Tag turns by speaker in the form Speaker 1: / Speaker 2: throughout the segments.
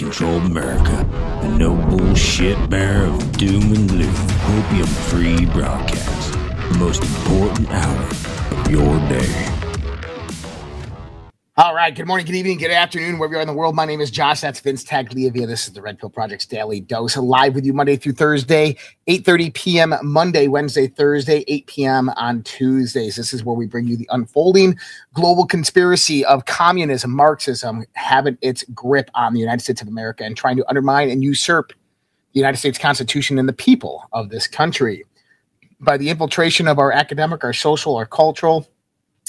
Speaker 1: controlled America, the no bullshit bearer of doom and gloom, opium free broadcast, the most important hour of your day.
Speaker 2: Right. Good morning, good evening, good afternoon, wherever you are in the world. My name is Josh. That's Vince Tagliavia. This is the Red Pill Project's Daily Dose, live with you Monday through Thursday, 8.30 p.m. Monday, Wednesday, Thursday, 8 p.m. on Tuesdays. This is where we bring you the unfolding global conspiracy of communism, Marxism, having its grip on the United States of America and trying to undermine and usurp the United States Constitution and the people of this country by the infiltration of our academic, our social, our cultural,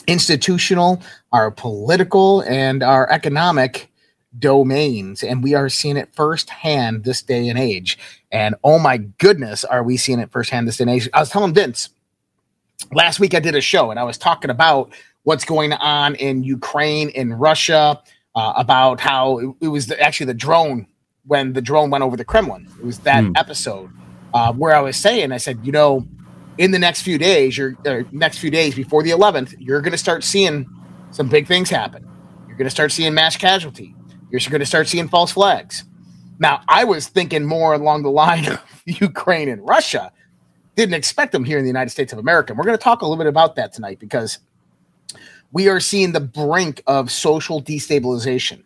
Speaker 2: institutional, our political, and our economic domains. And we are seeing it firsthand this day and age. And oh my goodness, are we seeing it firsthand this day and age? I was telling Vince last week I did a show and I was talking about what's going on in Ukraine, in Russia, uh, about how it, it was the, actually the drone when the drone went over the Kremlin. It was that
Speaker 3: Hmm.
Speaker 2: episode uh, where I was saying, I said, you know, in the next few days, your next few days before the 11th, you're going to start seeing some big things happen. You're going to start seeing mass casualty. You're going to start seeing false flags. Now, I was thinking more along the line of Ukraine and Russia. Didn't expect them here in the United States of America. And We're going to talk a little bit about that tonight because we are seeing the brink of social destabilization,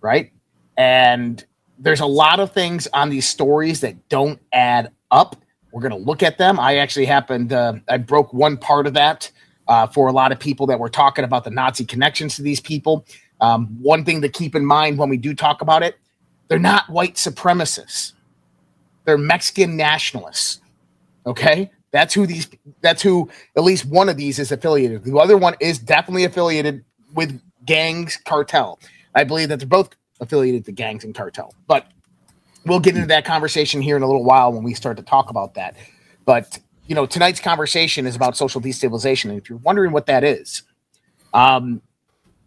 Speaker 2: right? And there's a lot of things on these stories that don't add up. We're going to look at them. I actually happened, uh, I broke one part of that uh, for a lot of people that were talking about the Nazi connections to these people. Um, one thing to keep in mind when we do talk about it, they're not white supremacists. They're Mexican nationalists. Okay? That's who these that's who at least one of these is affiliated. The other one is definitely affiliated with gangs cartel. I believe that they're both affiliated to gangs and cartel. But we'll get into that conversation here in a little while when we start to talk about that. But you know, tonight's conversation is about social destabilization. And if you're wondering what that is, um,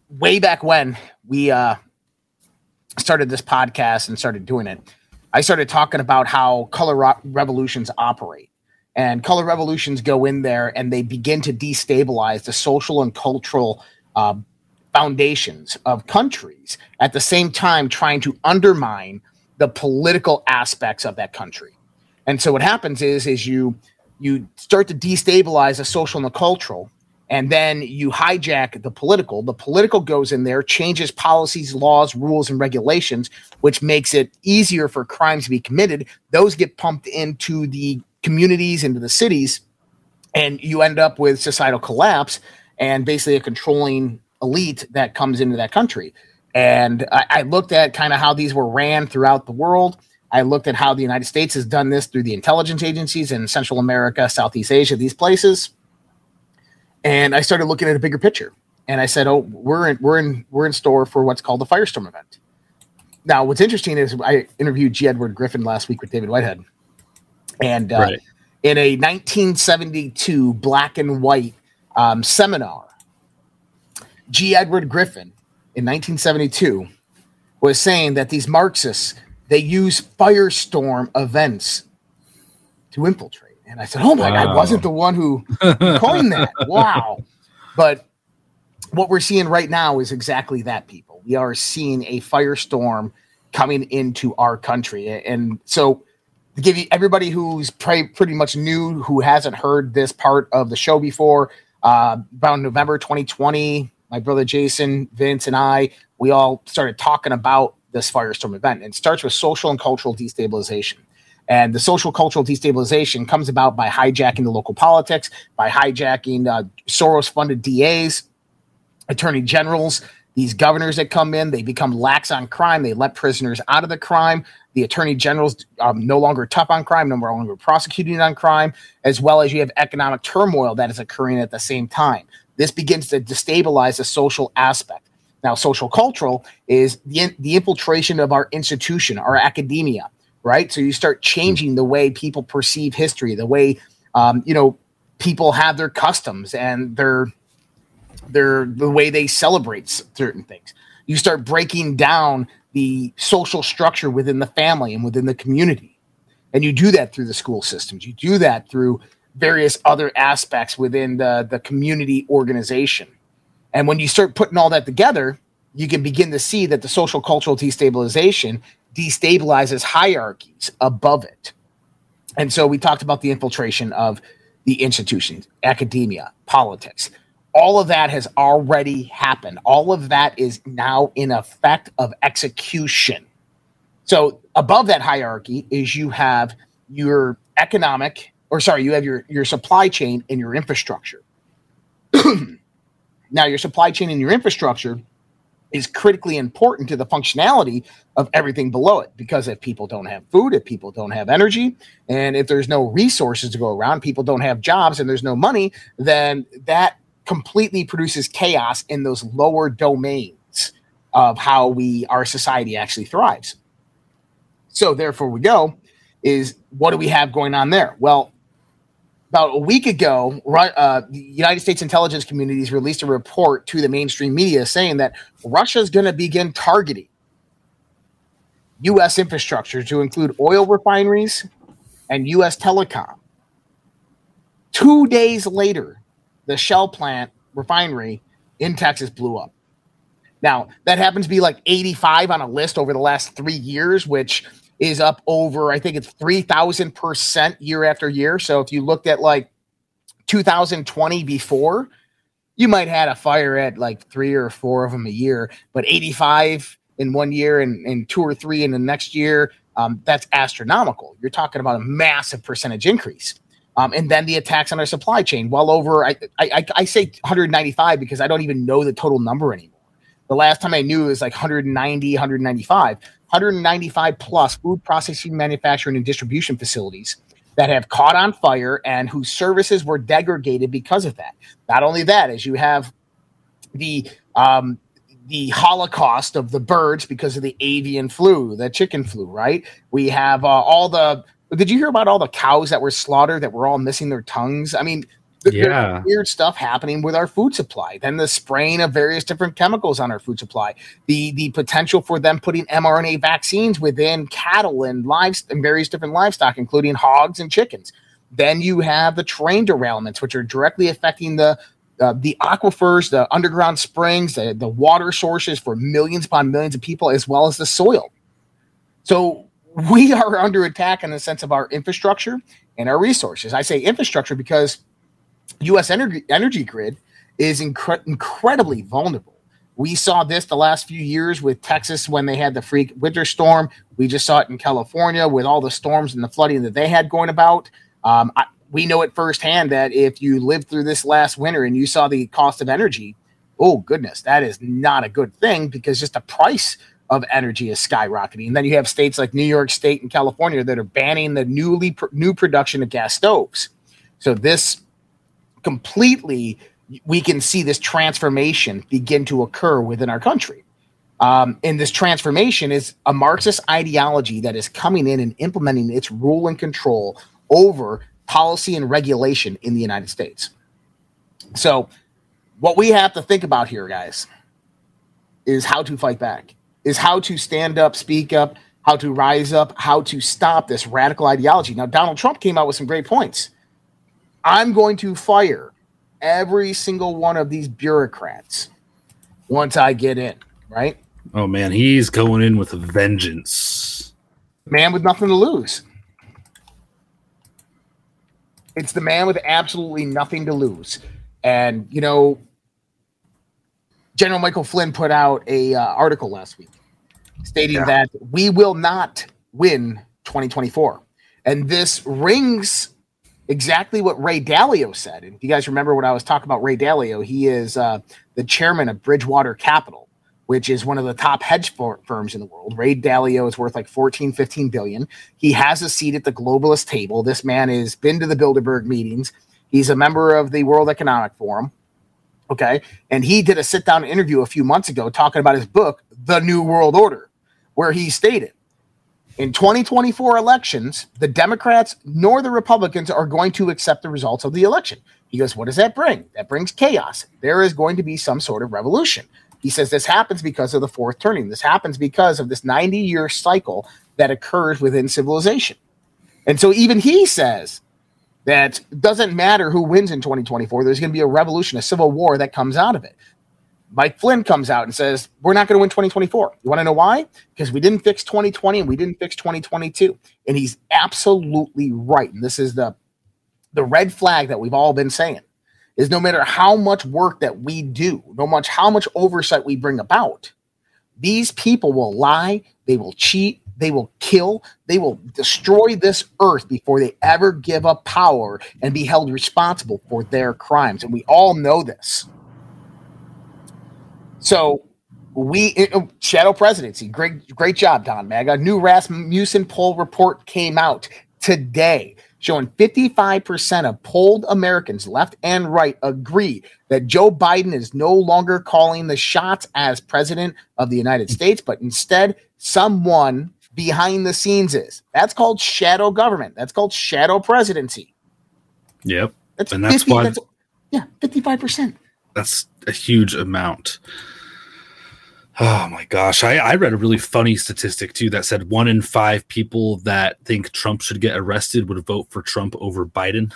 Speaker 2: way back when we uh, started this podcast and started doing it, I started talking about how color ro- revolutions operate. And color revolutions go in there and they begin to destabilize the social and cultural uh, foundations of countries at the same time trying to undermine the political aspects of that country. And so what happens is is you you start to destabilize the social and the cultural and then you hijack the political. The political goes in there, changes policies, laws, rules, and regulations, which makes it easier for crimes to be committed. Those get pumped into the communities, into the cities, and you end up with societal collapse and basically a controlling elite that comes into that country. And I, I looked at kind of how these were ran throughout the world. I looked at how the United States has done this through the intelligence agencies in Central America, Southeast Asia, these places. And I started looking at a bigger picture. And I said, "Oh, we're in, we're in, we're in store for what's called the Firestorm event." Now, what's interesting is I interviewed G. Edward Griffin last week with David Whitehead, and uh,
Speaker 3: Right.
Speaker 2: in a 1972 black and white um, seminar, G. Edward Griffin in 1972 was saying that these Marxists they use firestorm events to infiltrate. And I said, "Oh my god, I wasn't the one who coined that. Wow!" But what we're seeing right now is exactly that. People, we are seeing a firestorm coming into our country, and so to give you everybody who's pre- pretty much new who hasn't heard this part of the show before uh, around november 2020 my brother jason vince and i we all started talking about this firestorm event. It starts with social and cultural destabilization. And the social cultural destabilization comes about by hijacking the local politics by hijacking uh, soros funded das attorney generals these governors that come in they become lax on crime they let prisoners out of the crime. The attorney generals um, no longer tough on crime no longer prosecuting on crime as well as you have economic turmoil that is occurring at the same time this begins to destabilize the social aspect now social cultural is the, the infiltration of our institution our academia right so you start changing the way people perceive history the way um, you know people have their customs and their their the way they celebrate certain things. You start breaking down the social structure within the family and within the community. And you do that through the school systems. You do that through various other aspects within the, the community organization. And when you start putting all that together, you can begin to see that the social cultural destabilization destabilizes hierarchies above it. And so we talked about the infiltration of the institutions, academia, politics. All of that has already happened. All of that is now in effect of execution. So above that hierarchy is you have your economic, or sorry, you have your, your supply chain and your infrastructure. now, your supply chain and your infrastructure is critically important to the functionality of everything below it because if people don't have food if people don't have energy and if there's no resources to go around people don't have jobs and there's no money then that completely produces chaos in those lower domains of how we our society actually thrives so therefore we go is what do we have going on there well about a week ago, uh, the United States intelligence communities released a report to the mainstream media saying that Russia is going to begin targeting U.S. infrastructure to include oil refineries and U.S. telecom. Two days later, the Shell plant refinery in Texas blew up. Now, that happens to be like 85 on a list over the last three years, which is up over, I think it's 3,000% year after year. So if you looked at like 2020 before, you might had a fire at like three or four of them a year, but 85 in one year and, and two or three in the next year, um, that's astronomical. You're talking about a massive percentage increase. Um, and then the attacks on our supply chain, well over, I, I, I say 195 because I don't even know the total number anymore. The last time I knew it was like 190, 195. 195 plus food processing, manufacturing, and distribution facilities that have caught on fire and whose services were degraded because of that. Not only that, as you have the um, the Holocaust of the birds because of the avian flu, the chicken flu, right? We have uh, all the. Did you hear about all the cows that were slaughtered that were all missing their tongues? I mean,
Speaker 3: yeah.
Speaker 2: weird stuff happening with our food supply. Then the spraying of various different chemicals on our food supply. The the potential for them putting mRNA vaccines within cattle and lives and various different livestock, including hogs and chickens. Then you have the train derailments, which are directly affecting the uh, the aquifers, the underground springs, the, the water sources for millions upon millions of people, as well as the soil. So we are under attack in the sense of our infrastructure and our resources. I say infrastructure because U.S. energy energy grid is incre- incredibly vulnerable. We saw this the last few years with Texas when they had the freak winter storm. We just saw it in California with all the storms and the flooding that they had going about. Um, I, we know it firsthand that if you lived through this last winter and you saw the cost of energy, oh goodness, that is not a good thing because just the price of energy is skyrocketing. And then you have states like New York State and California that are banning the newly pr- new production of gas stoves. So this completely we can see this transformation begin to occur within our country. Um, and this transformation is a Marxist ideology that is coming in and implementing its rule and control over policy and regulation in the United States. So, what we have to think about here, guys, is how to fight back, is how to stand up, speak up, how to rise up, how to stop this radical ideology. Now, Donald Trump came out with some great points. I'm going to fire every single one of these bureaucrats once I get in, right?
Speaker 3: Oh man, he's going in with a vengeance.
Speaker 2: Man with nothing to lose. It's the man with absolutely nothing to lose. And, you know, General Michael Flynn put out a uh, article last week stating yeah. that we will not win 2024. And this rings exactly what Ray Dalio said. And if you guys remember when I was talking about Ray Dalio, he is uh, the chairman of Bridgewater Capital, which is one of the top hedge firms in the world. Ray Dalio is worth like 14, 15 billion. He has a seat at the globalist table. This man has been to the Bilderberg meetings. He's a member of the World Economic Forum. Okay. And he did a sit down interview a few months ago talking about his book, The New World Order, where he stated in 2024 elections, the Democrats nor the Republicans are going to accept the results of the election. He goes, What does that bring? That brings chaos. There is going to be some sort of revolution. He says this happens because of the fourth turning. This happens because of this 90 year cycle that occurs within civilization. And so even he says that doesn't matter who wins in 2024, there's going to be a revolution, a civil war that comes out of it. Mike Flynn comes out and says, We're not going to win 2024. You want to know why? Because we didn't fix 2020 and we didn't fix 2022. And he's absolutely right. And this is the the red flag that we've all been saying is no matter how much work that we do, no much how much oversight we bring about, these people will lie, they will cheat, they will kill, they will destroy this earth before they ever give up power and be held responsible for their crimes. And we all know this. So we uh, shadow presidency. Great, great job, Don Maga. New Rasmussen poll report came out today showing 55% of polled Americans, left and right, agree that Joe Biden is no longer calling the shots as president of the United States, but instead someone behind the scenes is. That's called shadow government. That's called shadow presidency.
Speaker 3: Yep.
Speaker 2: That's
Speaker 3: and that's
Speaker 2: 50,
Speaker 3: why
Speaker 2: that's, yeah, 55%.
Speaker 3: That's a huge amount. Oh my gosh. I, I read a really funny statistic too that said one in five people that think Trump should get arrested would vote for Trump over Biden.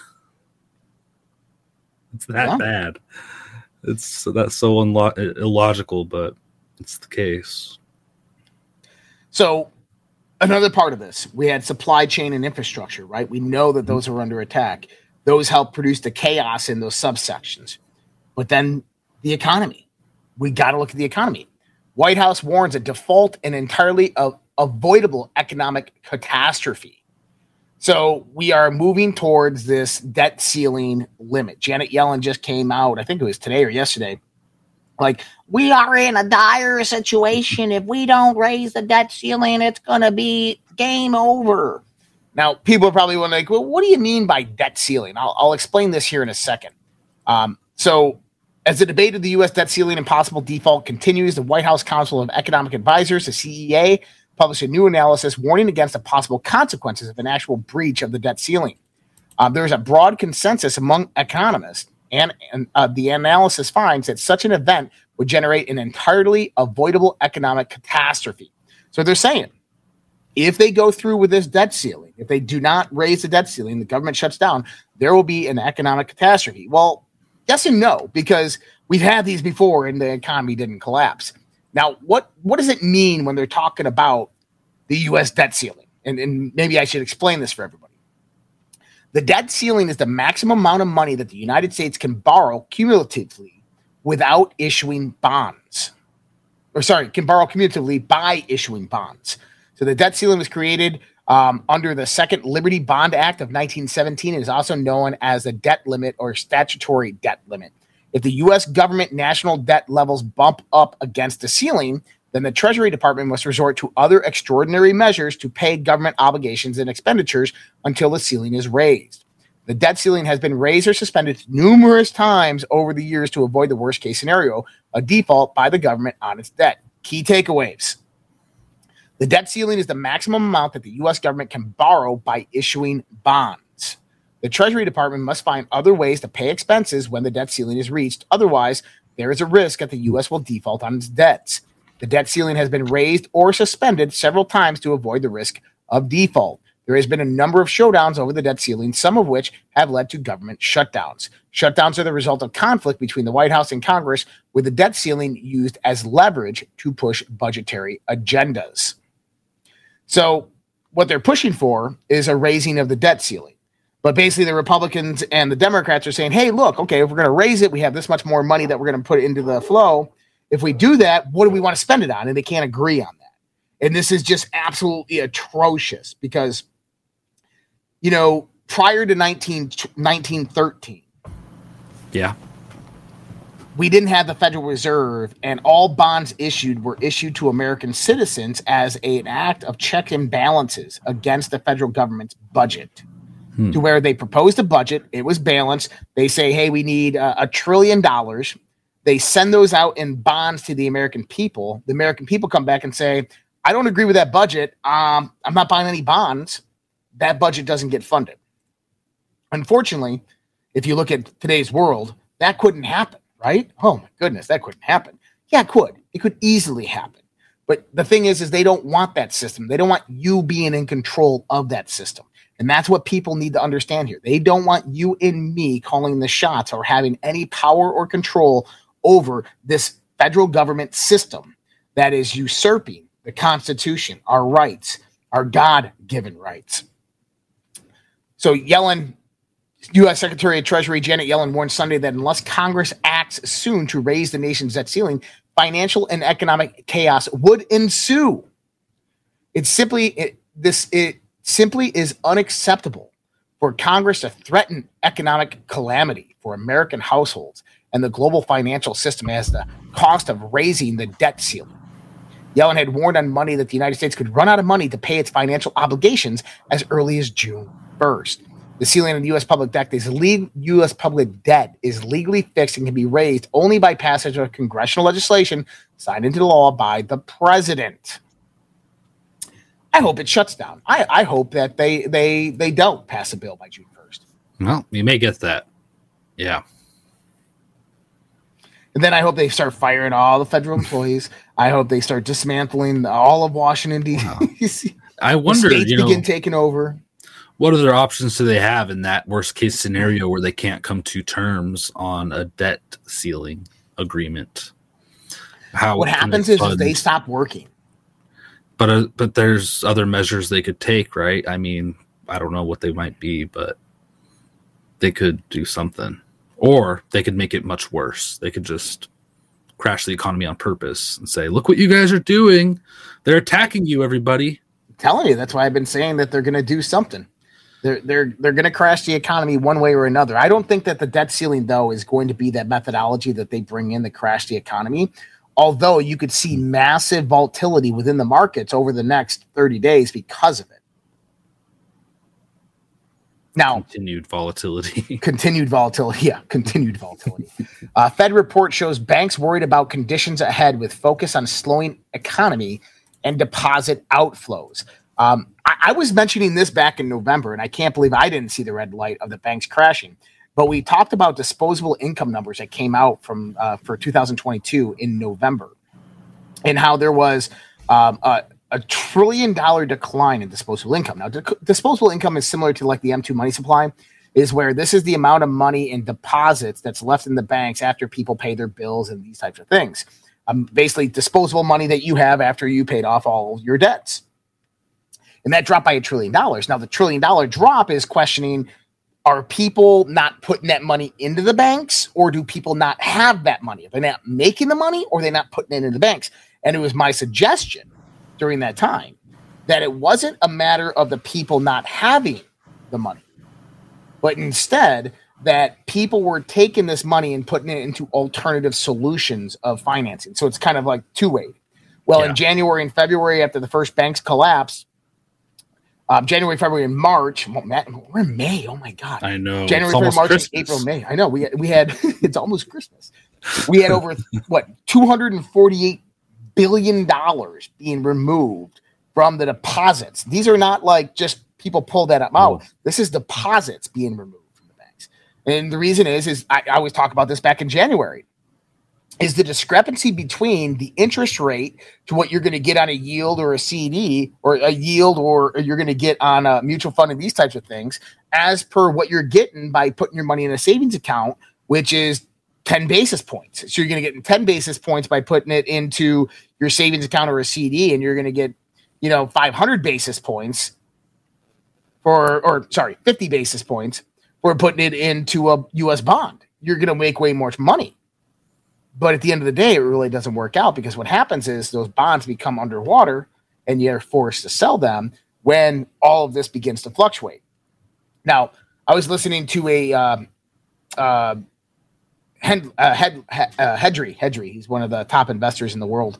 Speaker 3: It's that
Speaker 2: Yeah.
Speaker 3: bad. It's that's so unlo- illogical, but it's the case.
Speaker 2: So another part of this, we had supply chain and infrastructure, right? We know that those mm-hmm. are under attack. Those help produce the chaos in those subsections. But then the economy. We got to look at the economy. White House warns a default and entirely avoidable economic catastrophe. So we are moving towards this debt ceiling limit. Janet Yellen just came out, I think it was today or yesterday, like we are in a dire situation. If we don't raise the debt ceiling, it's going to be game over. Now, people are probably wondering, like, well, what do you mean by debt ceiling? I'll, I'll explain this here in a second. Um, so, as the debate of the U.S. debt ceiling and possible default continues, the White House Council of Economic Advisors, the CEA, published a new analysis warning against the possible consequences of an actual breach of the debt ceiling. Um, there is a broad consensus among economists, and, and uh, the analysis finds that such an event would generate an entirely avoidable economic catastrophe. So they're saying if they go through with this debt ceiling, if they do not raise the debt ceiling, the government shuts down, there will be an economic catastrophe. Well, yes and no, because we've had these before and the economy didn't collapse. Now, what what does it mean when they're talking about the U.S. debt ceiling? And, and maybe I should explain this for everybody. The debt ceiling is the maximum amount of money that the United States can borrow cumulatively without issuing bonds. Or sorry, can borrow cumulatively by issuing bonds. So the debt ceiling was created um, under the Second Liberty Bond Act of 1917 and is also known as the debt limit or statutory debt limit. If the U.S. government national debt levels bump up against the ceiling, then the Treasury Department must resort to other extraordinary measures to pay government obligations and expenditures until the ceiling is raised. The debt ceiling has been raised or suspended numerous times over the years to avoid the worst case scenario, a default by the government on its debt. Key takeaways. The debt ceiling is the maximum amount that the U.S. government can borrow by issuing bonds. The Treasury Department must find other ways to pay expenses when the debt ceiling is reached. Otherwise, there is a risk that the U.S. will default on its debts. The debt ceiling has been raised or suspended several times to avoid the risk of default. There has been a number of showdowns over the debt ceiling, some of which have led to government shutdowns. Shutdowns are the result of conflict between the White House and Congress, with the debt ceiling used as leverage to push budgetary agendas. So, what they're pushing for is a raising of the debt ceiling. But basically, the Republicans and the Democrats are saying, hey, look, okay, if we're going to raise it, we have this much more money that we're going to put into the flow. If we do that, what do we want to spend it on? And they can't agree on that. And this is just absolutely atrocious because, you know, prior to 19, 1913,
Speaker 3: Yeah.
Speaker 2: We didn't have the Federal Reserve, and all bonds issued were issued to American citizens as a- an act of check and balances against the federal government's budget.
Speaker 3: Hmm.
Speaker 2: To where they proposed a budget, it was balanced. They say, "Hey, we need uh, a trillion dollars." They send those out in bonds to the American people. The American people come back and say, "I don't agree with that budget. Um, I'm not buying any bonds." That budget doesn't get funded. Unfortunately, if you look at today's world, that couldn't happen, right? Oh my goodness, that couldn't happen. Yeah, it could. It could easily happen. But the thing is, is they don't want that system. They don't want you being in control of that system. And that's what people need to understand here. They don't want you and me calling the shots or having any power or control over this federal government system that is usurping the Constitution, our rights, our God given rights. So, Yellen, U.S. Secretary of Treasury Janet Yellen warned Sunday that unless Congress acts soon to raise the nation's debt ceiling, financial and economic chaos would ensue. It simply it, this it simply is unacceptable for Congress to threaten economic calamity for American households and the global financial system as the cost of raising the debt ceiling. Yellen had warned on Monday that the United States could run out of money to pay its financial obligations as early as June 1st. The ceiling of the U.S. public debt is le- U.S. public debt is legally fixed and can be raised only by passage of congressional legislation signed into law by the president. I hope it shuts down. I, I hope that they they they don't pass a bill by June first.
Speaker 3: Well, you may get that. Yeah.
Speaker 2: And then I hope they start firing all the federal employees. I hope they start dismantling all of Washington D.C.
Speaker 3: I wonder,
Speaker 2: states
Speaker 3: you know,
Speaker 2: begin taking over.
Speaker 3: What other options do they have in that worst case scenario where they can't come to terms on a debt ceiling agreement? How
Speaker 2: What happens is, is they stop working.
Speaker 3: but uh, but there's other measures they could take, right? I mean, I don't know what they might be, but they could do something, or they could make it much worse. They could just crash the economy on purpose and say, "Look what you guys are doing! They're attacking you, everybody."
Speaker 2: I'm telling you, that's why I've been saying that they're going to do something. They're they're they're going to crash the economy one way or another. I don't think that the debt ceiling though is going to be that methodology that they bring in to crash the economy. Although you could see massive volatility within the markets over the next 30 days because of it. Now,
Speaker 3: Continued volatility.
Speaker 2: continued volatility. Yeah, continued volatility. Uh, Fed report shows banks worried about conditions ahead with focus on slowing economy and deposit outflows. Um, I, I was mentioning this back in November, and I can't believe I didn't see the red light of the banks crashing. But we talked about disposable income numbers that came out from uh, for 2022 in November, and how there was um, a, a trillion dollar decline in disposable income. Now, di- disposable income is similar to like the M2 money supply, is where this is the amount of money in deposits that's left in the banks after people pay their bills and these types of things. Um, basically, disposable money that you have after you paid off all your debts. And that dropped by a trillion dollars. Now, the trillion dollar drop is questioning are people not putting that money into the banks or do people not have that money? Are they not making the money or are they not putting it into the banks? And it was my suggestion during that time that it wasn't a matter of the people not having the money, but instead that people were taking this money and putting it into alternative solutions of financing. So it's kind of like two way. Well,
Speaker 3: Yeah.
Speaker 2: in January and February, after the first banks collapsed, um, January, February, and March, well, Matt, we're in May. Oh my God.
Speaker 3: I know.
Speaker 2: January, February, March,
Speaker 3: Christmas.
Speaker 2: April, May. I know we we had it's almost Christmas. We had over what two hundred and forty eight billion dollars being removed from the deposits. These are not like just people pull that up out. This is deposits being removed from the banks. And the reason is is I, I always talk about this back in January. Is the discrepancy between the interest rate to what you're going to get on a yield or a CD or a yield or you're going to get on a mutual fund and these types of things as per what you're getting by putting your money in a savings account, which is 10 basis points. So you're going to get 10 basis points by putting it into your savings account or a CD, and you're going to get, you know, 500 basis points for, or sorry, 50 basis points for putting it into a US bond. You're going to make way more money. But at the end of the day, it really doesn't work out because what happens is those bonds become underwater and you're forced to sell them when all of this begins to fluctuate. Now, I was listening to a um, uh, Hen- uh, Hed- uh, Hedry. Hedry. He's one of the top investors in the world.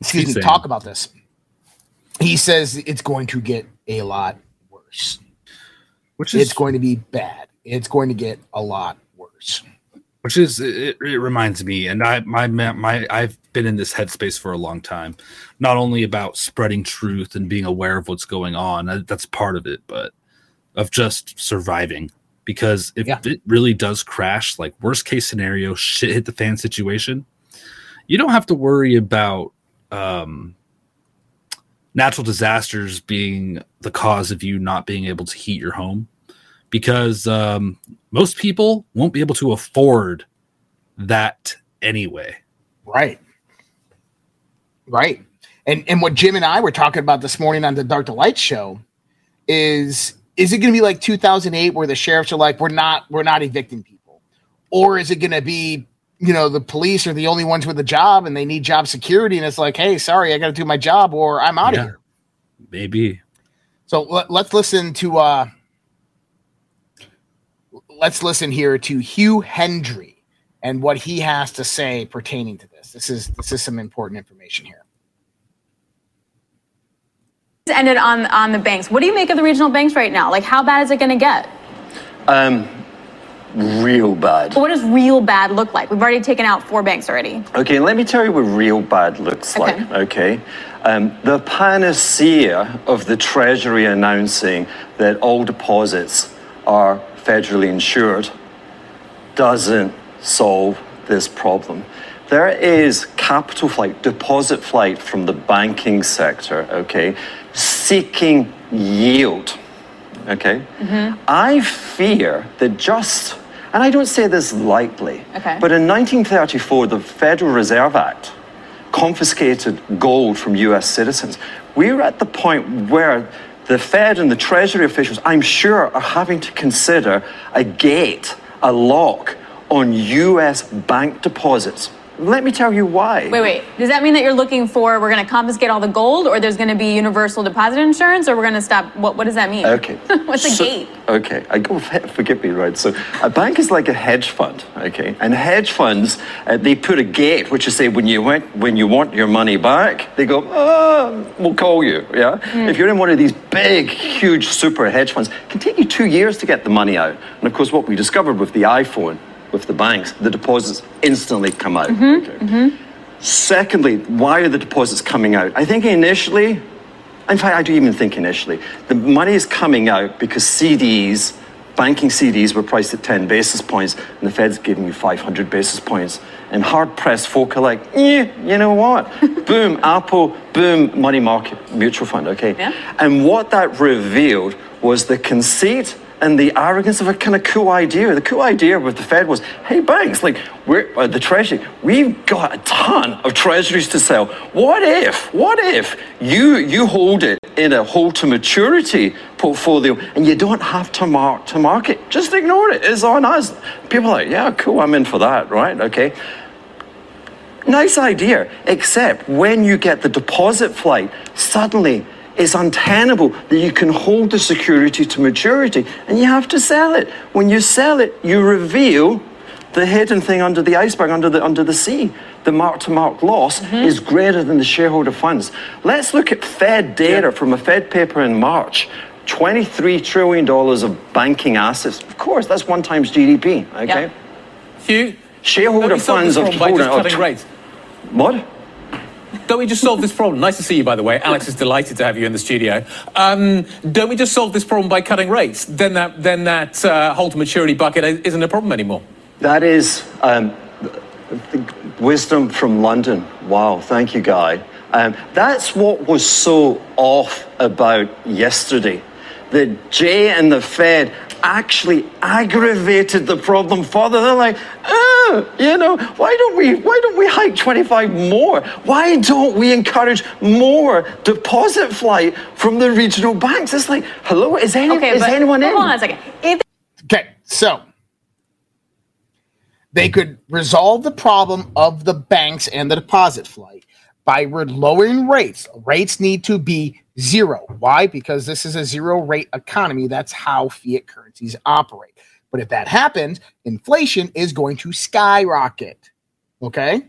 Speaker 2: Excuse
Speaker 3: He's
Speaker 2: me.
Speaker 3: saying?
Speaker 2: Talk about this. He says it's going to get a lot worse.
Speaker 3: which is
Speaker 2: It's going to be bad. It's going to get a lot worse.
Speaker 3: Which is it, it reminds me and i my my i've been in this headspace for a long time not only about spreading truth and being aware of what's going on uh, that's part of it but of just surviving because if
Speaker 2: Yeah.
Speaker 3: it really does crash like worst case scenario shit hit the fan situation you don't have to worry about um natural disasters being the cause of you not being able to heat your home because um, most people won't be able to afford that anyway.
Speaker 2: Right. Right. And and what Jim and I were talking about this morning on the Dark to Light show is is it going to be like 2008 where the sheriffs are like we're not we're not evicting people or is it going to be you know the police are the only ones with a job and they need job security and it's like hey sorry i got to do my job or i'm out of
Speaker 3: Yeah.
Speaker 2: here
Speaker 3: Maybe.
Speaker 2: so let, let's listen to uh let's listen here to hugh hendry and what he has to say pertaining to this this is this is some important information here
Speaker 4: ended on on the banks. What do you make of the regional banks right now? Like, how bad is it going to get?
Speaker 5: Um, real bad.
Speaker 4: What does real bad look like? We've already taken out four banks already.
Speaker 5: Okay, let me tell you what real bad looks
Speaker 4: Okay.
Speaker 5: like. Okay, um, the panacea of the Treasury announcing that all deposits are federally insured doesn't solve this problem. There is capital flight, deposit flight from the banking sector, okay, seeking yield. Okay? Mm-hmm. I fear that just, and I don't say this lightly,
Speaker 4: Okay.
Speaker 5: but in 1934, the Federal Reserve Act confiscated gold from US citizens. We're at the point where the Fed and the Treasury officials, I'm sure, are having to consider a gate, a lock on US bank deposits. Let me tell you why.
Speaker 4: Wait, wait. Does that mean that you're looking for we're going to confiscate all the gold, or there's going to be universal deposit insurance, or we're going to stop? What What does that mean?
Speaker 5: Okay.
Speaker 4: What's a gate?
Speaker 5: Okay, I go forgive me, right? So a bank is like a hedge fund, okay, and hedge funds uh, they put a gate, which is say when you want when you want your money back, they go, oh, we'll call you, yeah. If you're in one of these big, huge, super hedge funds, it can take you two years to get the money out. And of course, what we discovered with the iPhone, with the banks, the deposits instantly come out. Mm-hmm, okay? Mm-hmm. Secondly, why are the deposits coming out? I think initially, in fact, I do even think initially, the money is coming out because CDs, banking CDs, were priced at 10 basis points, and the Fed's giving you 500 basis points. And hard pressed folk are like, yeah, you know what? boom, Apple, boom, money market mutual fund, okay?
Speaker 4: Yeah.
Speaker 5: And what that revealed was the conceit and the arrogance of a kind of cool idea. The cool idea with the Fed was, hey, banks, like we're uh, the Treasury, we've got a ton of Treasuries to sell. What if, what if you you hold it in a hold to maturity portfolio and you don't have to mark to market? Just ignore it. It's on us. People are like, yeah, cool, I'm in for that, right? Okay. Nice idea, except when you get the deposit flight, suddenly it's untenable that you can hold the security to maturity and you have to sell it. When you sell it, you reveal the hidden thing under the iceberg, under the, under the sea. The mark to mark loss mm-hmm. is greater than the shareholder funds. Let's look at Fed data from a Fed paper in March. $23 trillion of banking assets. Of course, that's one times GDP, okay?
Speaker 4: Yeah.
Speaker 6: Hugh,
Speaker 5: Shareholder
Speaker 6: don't we solve
Speaker 5: funds of
Speaker 6: problem by just
Speaker 5: hold on,
Speaker 6: cutting
Speaker 5: of-
Speaker 6: rates?
Speaker 5: What?
Speaker 6: Don't we just solve this problem? Nice to see you, by the way. Alex is delighted to have you in the studio. Um, don't we just solve this problem by cutting rates? Then that, then that uh, to maturity bucket isn't a problem anymore.
Speaker 5: That is um, wisdom from London. Wow, thank you, Guy. Um, that's what was so off about yesterday. The Jay and the Fed actually aggravated the problem further. They're like, oh, you know, why don't we why don't we hike 25 more? Why don't we encourage more deposit flight from the regional banks? It's like, hello, is, any,
Speaker 4: Okay,
Speaker 5: is
Speaker 4: but
Speaker 5: anyone in?
Speaker 4: hold on a second. If
Speaker 2: Okay, so they could resolve the problem of the banks and the deposit flight by lowering rates. Rates need to be zero. Why? Because this is a zero rate economy. That's how fiat currencies operate. But if that happens, inflation is going to skyrocket. Okay?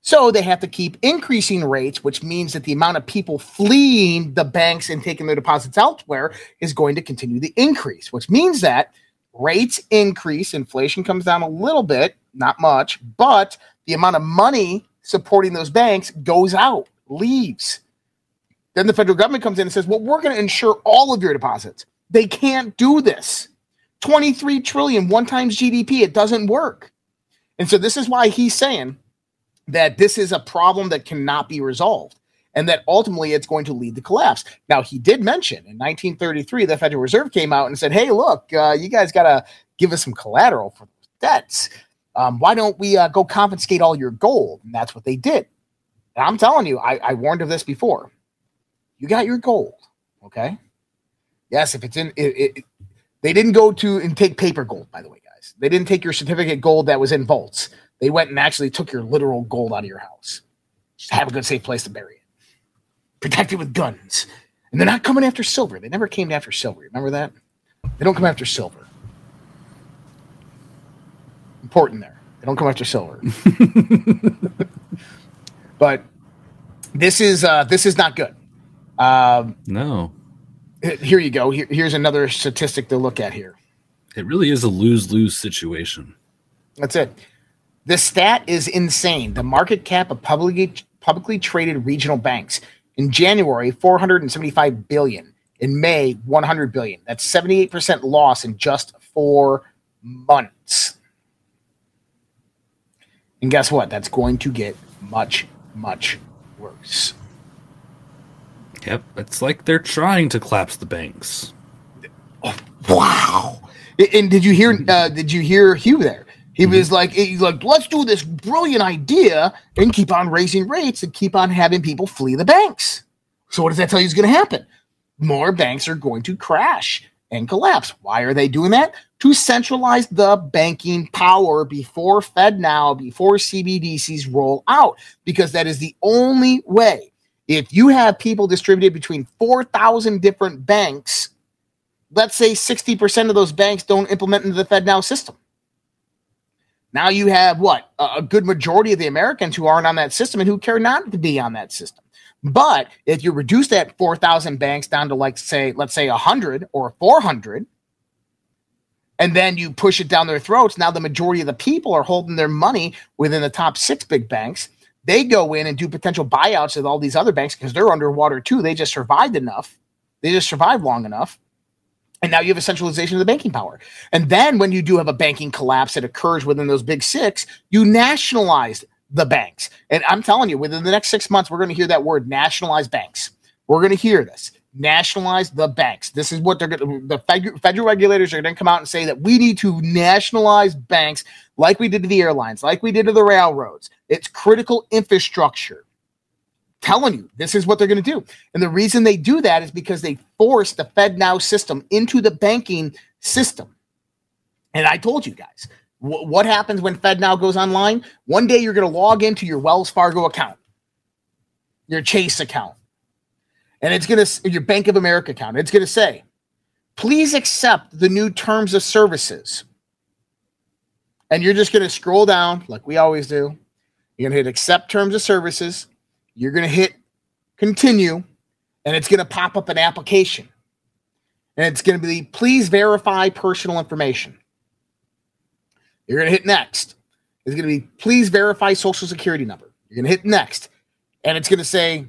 Speaker 2: So they have to keep increasing rates, which means that the amount of people fleeing the banks and taking their deposits elsewhere is going to continue to increase, which means that rates increase, inflation comes down a little bit, not much, but the amount of money supporting those banks goes out, leaves. Then the federal government comes in and says, "Well, we're going to insure all of your deposits." They can't do this. 23 trillion one times GDP, it doesn't work. And so this is why he's saying that this is a problem that cannot be resolved and that ultimately it's going to lead to collapse. Now, he did mention in 1933, the Federal Reserve came out and said, hey, look, uh, you guys got to give us some collateral for debts. Um, why don't we uh, go confiscate all your gold? And that's what they did. And I'm telling you, I, I warned of this before. You got your gold, okay? Yes, if it's in, it, it, they didn't go to and take paper gold, by the way, guys. They didn't take your certificate gold that was in vaults. They went and actually took your literal gold out of your house. Just have a good, safe place to bury it. Protected with guns. And they're not coming after silver. They never came after silver. Remember that? They don't come after silver. Important there. They don't come after silver. but this is uh, this is not good. Um,
Speaker 3: no.
Speaker 2: Here you go. Here, here's another statistic to look at here.
Speaker 3: It really is a lose lose situation.
Speaker 2: That's it. The stat is insane. The market cap of publicly publicly traded regional banks in January 475 billion. In May 100 billion. That's 78% loss in just 4 months. And guess what? That's going to get much much worse.
Speaker 3: Yep, it's like they're trying to collapse the banks.
Speaker 2: Oh, wow! And did you hear? Uh, did you hear Hugh there? He mm-hmm. was like, he's like, let's do this brilliant idea and keep on raising rates and keep on having people flee the banks. So what does that tell you is going to happen? More banks are going to crash and collapse. Why are they doing that? To centralize the banking power before FedNow, before CBDCs roll out, because that is the only way if you have people distributed between 4,000 different banks, let's say 60% of those banks don't implement into the FedNow system. Now you have what? A good majority of the Americans who aren't on that system and who care not to be on that system. But if you reduce that 4,000 banks down to like say, let's say 100 or 400, and then you push it down their throats, now the majority of the people are holding their money within the top six big banks they go in and do potential buyouts of all these other banks because they're underwater too. They just survived enough. They just survived long enough. And now you have a centralization of the banking power. And then when you do have a banking collapse that occurs within those big six, you nationalize the banks. And I'm telling you, within the next six months, we're going to hear that word nationalize banks. We're going to hear this nationalize the banks. This is what they're going to, the federal, regulators are going to come out and say that we need to nationalize banks like we did to the airlines, like we did to the railroads. It's critical infrastructure. Telling you, this is what they're going to do. And the reason they do that is because they force the FedNow system into the banking system. And I told you guys, wh- what happens when FedNow goes online? One day you're going to log into your Wells Fargo account, your Chase account, and it's going to your Bank of America account. It's going to say, please accept the new terms of services. And you're just going to scroll down like we always do. You're going to hit accept terms of services. You're going to hit continue, and it's going to pop up an application. And it's going to be please verify personal information. You're going to hit next. It's going to be please verify social security number. You're going to hit next. And it's going to say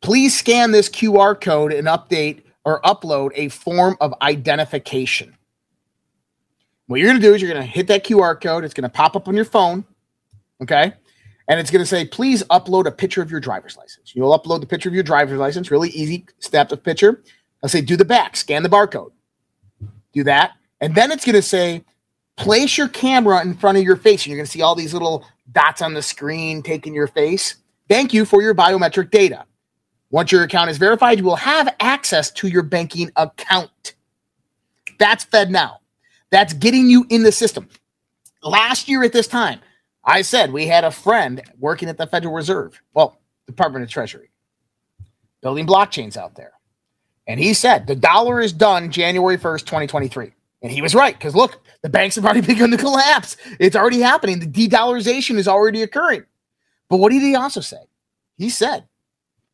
Speaker 2: Please scan this QR code and update or upload a form of identification. What you're going to do is you're going to hit that QR code. It's going to pop up on your phone. Okay. And it's going to say, please upload a picture of your driver's license. You'll upload the picture of your driver's license. Really easy step of picture. I'll say, do the back, scan the barcode. Do that. And then it's going to say, place your camera in front of your face. And you're going to see all these little dots on the screen taking your face. Thank you for your biometric data. Once your account is verified, you will have access to your banking account. That's FedNow. That's getting you in the system. Last year at this time, I said we had a friend working at the Federal Reserve, well, Department of Treasury, building blockchains out there. And he said the dollar is done January 1st, 2023. And he was right because look, the banks have already begun to collapse. It's already happening. The de dollarization is already occurring. But what did he also say? He said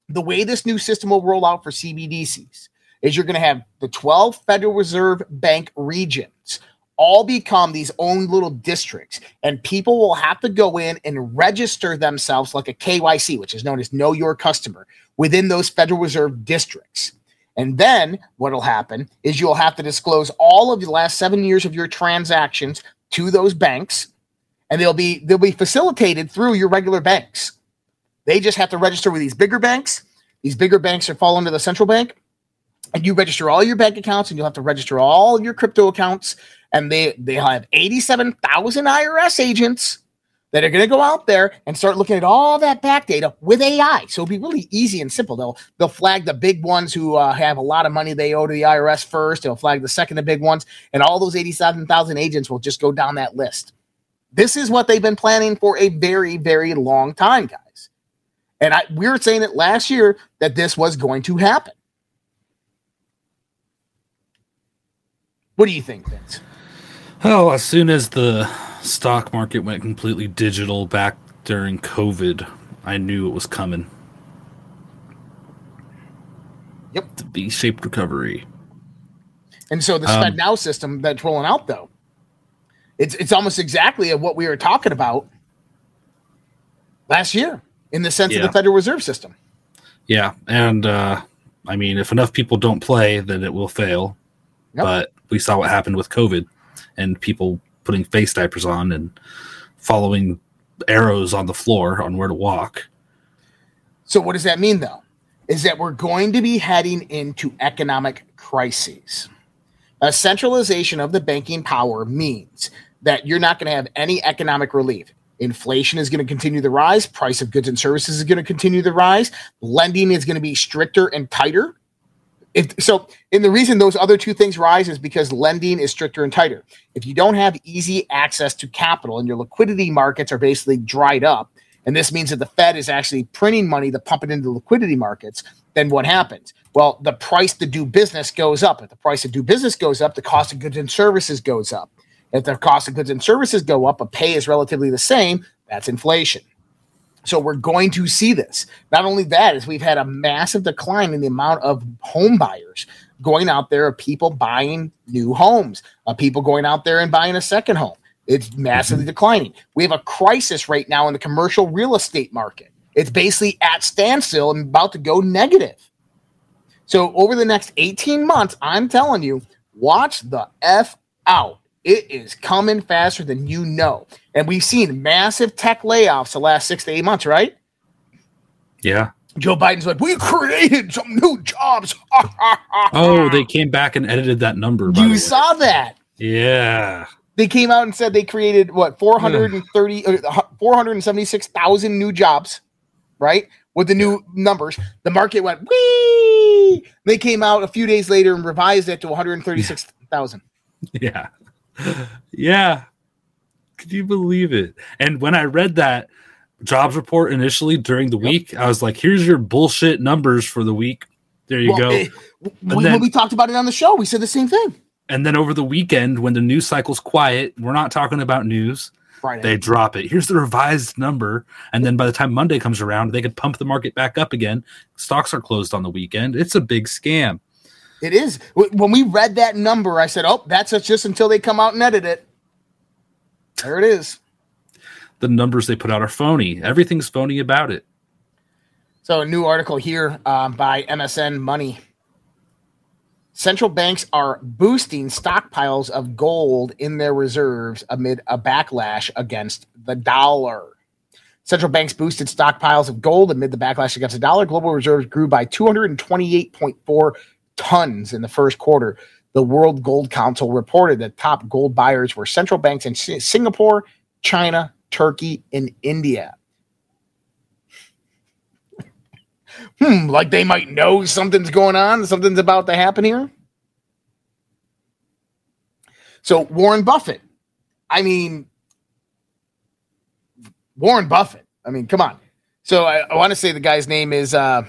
Speaker 2: the way this new system will roll out for CBDCs is you're going to have the 12 Federal Reserve Bank regions all become these own little districts and people will have to go in and register themselves like a KYC which is known as know your customer within those Federal Reserve districts. And then what'll happen is you'll have to disclose all of the last 7 years of your transactions to those banks and they'll be they'll be facilitated through your regular banks. They just have to register with these bigger banks. These bigger banks are fall under the central bank. And you register all your bank accounts and you'll have to register all your crypto accounts. and they they have 87,000 IRS agents that are going to go out there and start looking at all that back data with AI. So it'll be really easy and simple. They'll they'll flag the big ones who uh, have a lot of money they owe to the IRS first. They'll flag the second the big ones, and all those 87,000 agents will just go down that list. This is what they've been planning for a very very long time, guys. And I, we were saying it last year that this was going to happen. What do you think, Vince?
Speaker 3: Oh, as soon as the stock market went completely digital back during COVID, I knew it was coming.
Speaker 2: Yep.
Speaker 3: The V shaped recovery.
Speaker 2: And so the
Speaker 3: Um,
Speaker 2: Now system that's rolling out, though, it's it's almost exactly of what we were talking about last year in the sense of the Federal Reserve System.
Speaker 3: Yeah. And uh, I mean, if enough people don't play, then it will fail.
Speaker 2: Yep.
Speaker 3: But we saw what happened with COVID and people putting face diapers on and following arrows on the floor on where to walk.
Speaker 2: So what does that mean, though? Is that we're going to be heading into economic crises. A centralization of the banking power means that you're not going to have any economic relief. Inflation is going to continue to rise. Price of goods and services is going to continue to rise. Lending is going to be stricter and tighter. If, so, and the reason those other two things rise is because lending is stricter and tighter. If you don't have easy access to capital and your liquidity markets are basically dried up, and this means that the Fed is actually printing money to pump it into liquidity markets, then what happens? Well, the price to do business goes up. If the price to do business goes up, the cost of goods and services goes up. If the cost of goods and services go up, but pay is relatively the same, that's inflation. So we're going to see this. Not only that, is we've had a massive decline in the amount of home buyers going out there, of people buying new homes, of people going out there and buying a second home. It's massively mm-hmm. declining. We have a crisis right now in the commercial real estate market. It's basically at standstill and about to go negative. So over the next 18 months, I'm telling you, watch the F out. It is coming faster than you know. And we've seen massive tech layoffs the last six to eight months, right?
Speaker 3: Yeah.
Speaker 2: Joe Biden's like, we created some new jobs.
Speaker 3: Oh, they came back and edited that number.
Speaker 2: You saw that.
Speaker 3: Yeah.
Speaker 2: They came out and said they created what 430 uh, 476,000 new jobs, right? With the new numbers, the market went wee. They came out a few days later and revised it to 136,000.
Speaker 3: Yeah. Yeah. Could you believe it? And when I read that jobs report initially during the week, I was like, here's your bullshit numbers for the week. There you
Speaker 2: Well,
Speaker 3: go.
Speaker 2: eh, we,
Speaker 3: then-
Speaker 2: when we talked about it on the show, we said the same thing.
Speaker 3: and then over the weekend, when the news cycle's quiet, we're not talking about news.
Speaker 2: Friday.
Speaker 3: They drop it. Here's the revised number. And then by the time Monday comes around, they could pump the market back up again. Stocks are closed on the weekend. It's a big scam.
Speaker 2: It is. When we read that number, I said, "Oh, that's just until they come out and edit it." There it is.
Speaker 3: The numbers they put out are phony. Everything's phony about it.
Speaker 2: So, a new article here um, by MSN Money. Central banks are boosting stockpiles of gold in their reserves amid a backlash against the dollar. Central banks boosted stockpiles of gold amid the backlash against the dollar. Global reserves grew by 228.4 tons in the first quarter. The World Gold Council reported that top gold buyers were central banks in Singapore, China, Turkey, and India. hmm, like they might know something's going on, something's about to happen here. So Warren Buffett, I mean, Warren Buffett. I mean, come on. So I, I want to say the guy's name is uh,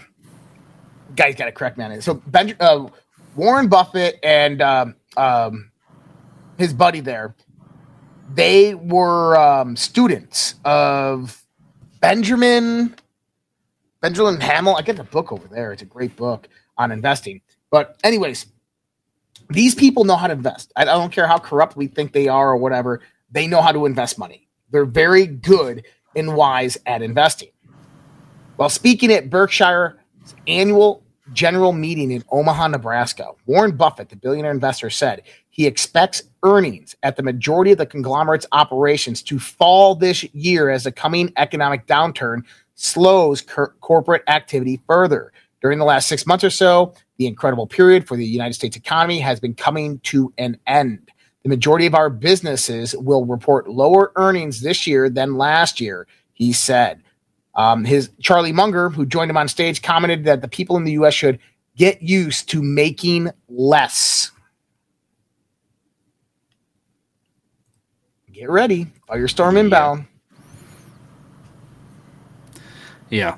Speaker 2: guy's got to correct me on it. So ben, uh, Warren Buffett and um, um, his buddy there, they were um, students of Benjamin Benjamin Hamill. I get the book over there. It's a great book on investing. But anyways, these people know how to invest. I I don't care how corrupt we think they are or whatever. They know how to invest money. They're very good and wise at investing. While speaking at Berkshire's annual general meeting in Omaha, Nebraska, Warren Buffett, the billionaire investor, said he expects earnings at the majority of the conglomerate's operations to fall this year as the coming economic downturn slows cor- corporate activity further. During the last six months or so, the incredible period for the United States economy has been coming to an end. The majority of our businesses will report lower earnings this year than last year, he said. Um, his Charlie Munger, who joined him on stage, commented that the people in the U.S. should get used to making less. Get ready, Firestorm inbound.
Speaker 3: Yeah.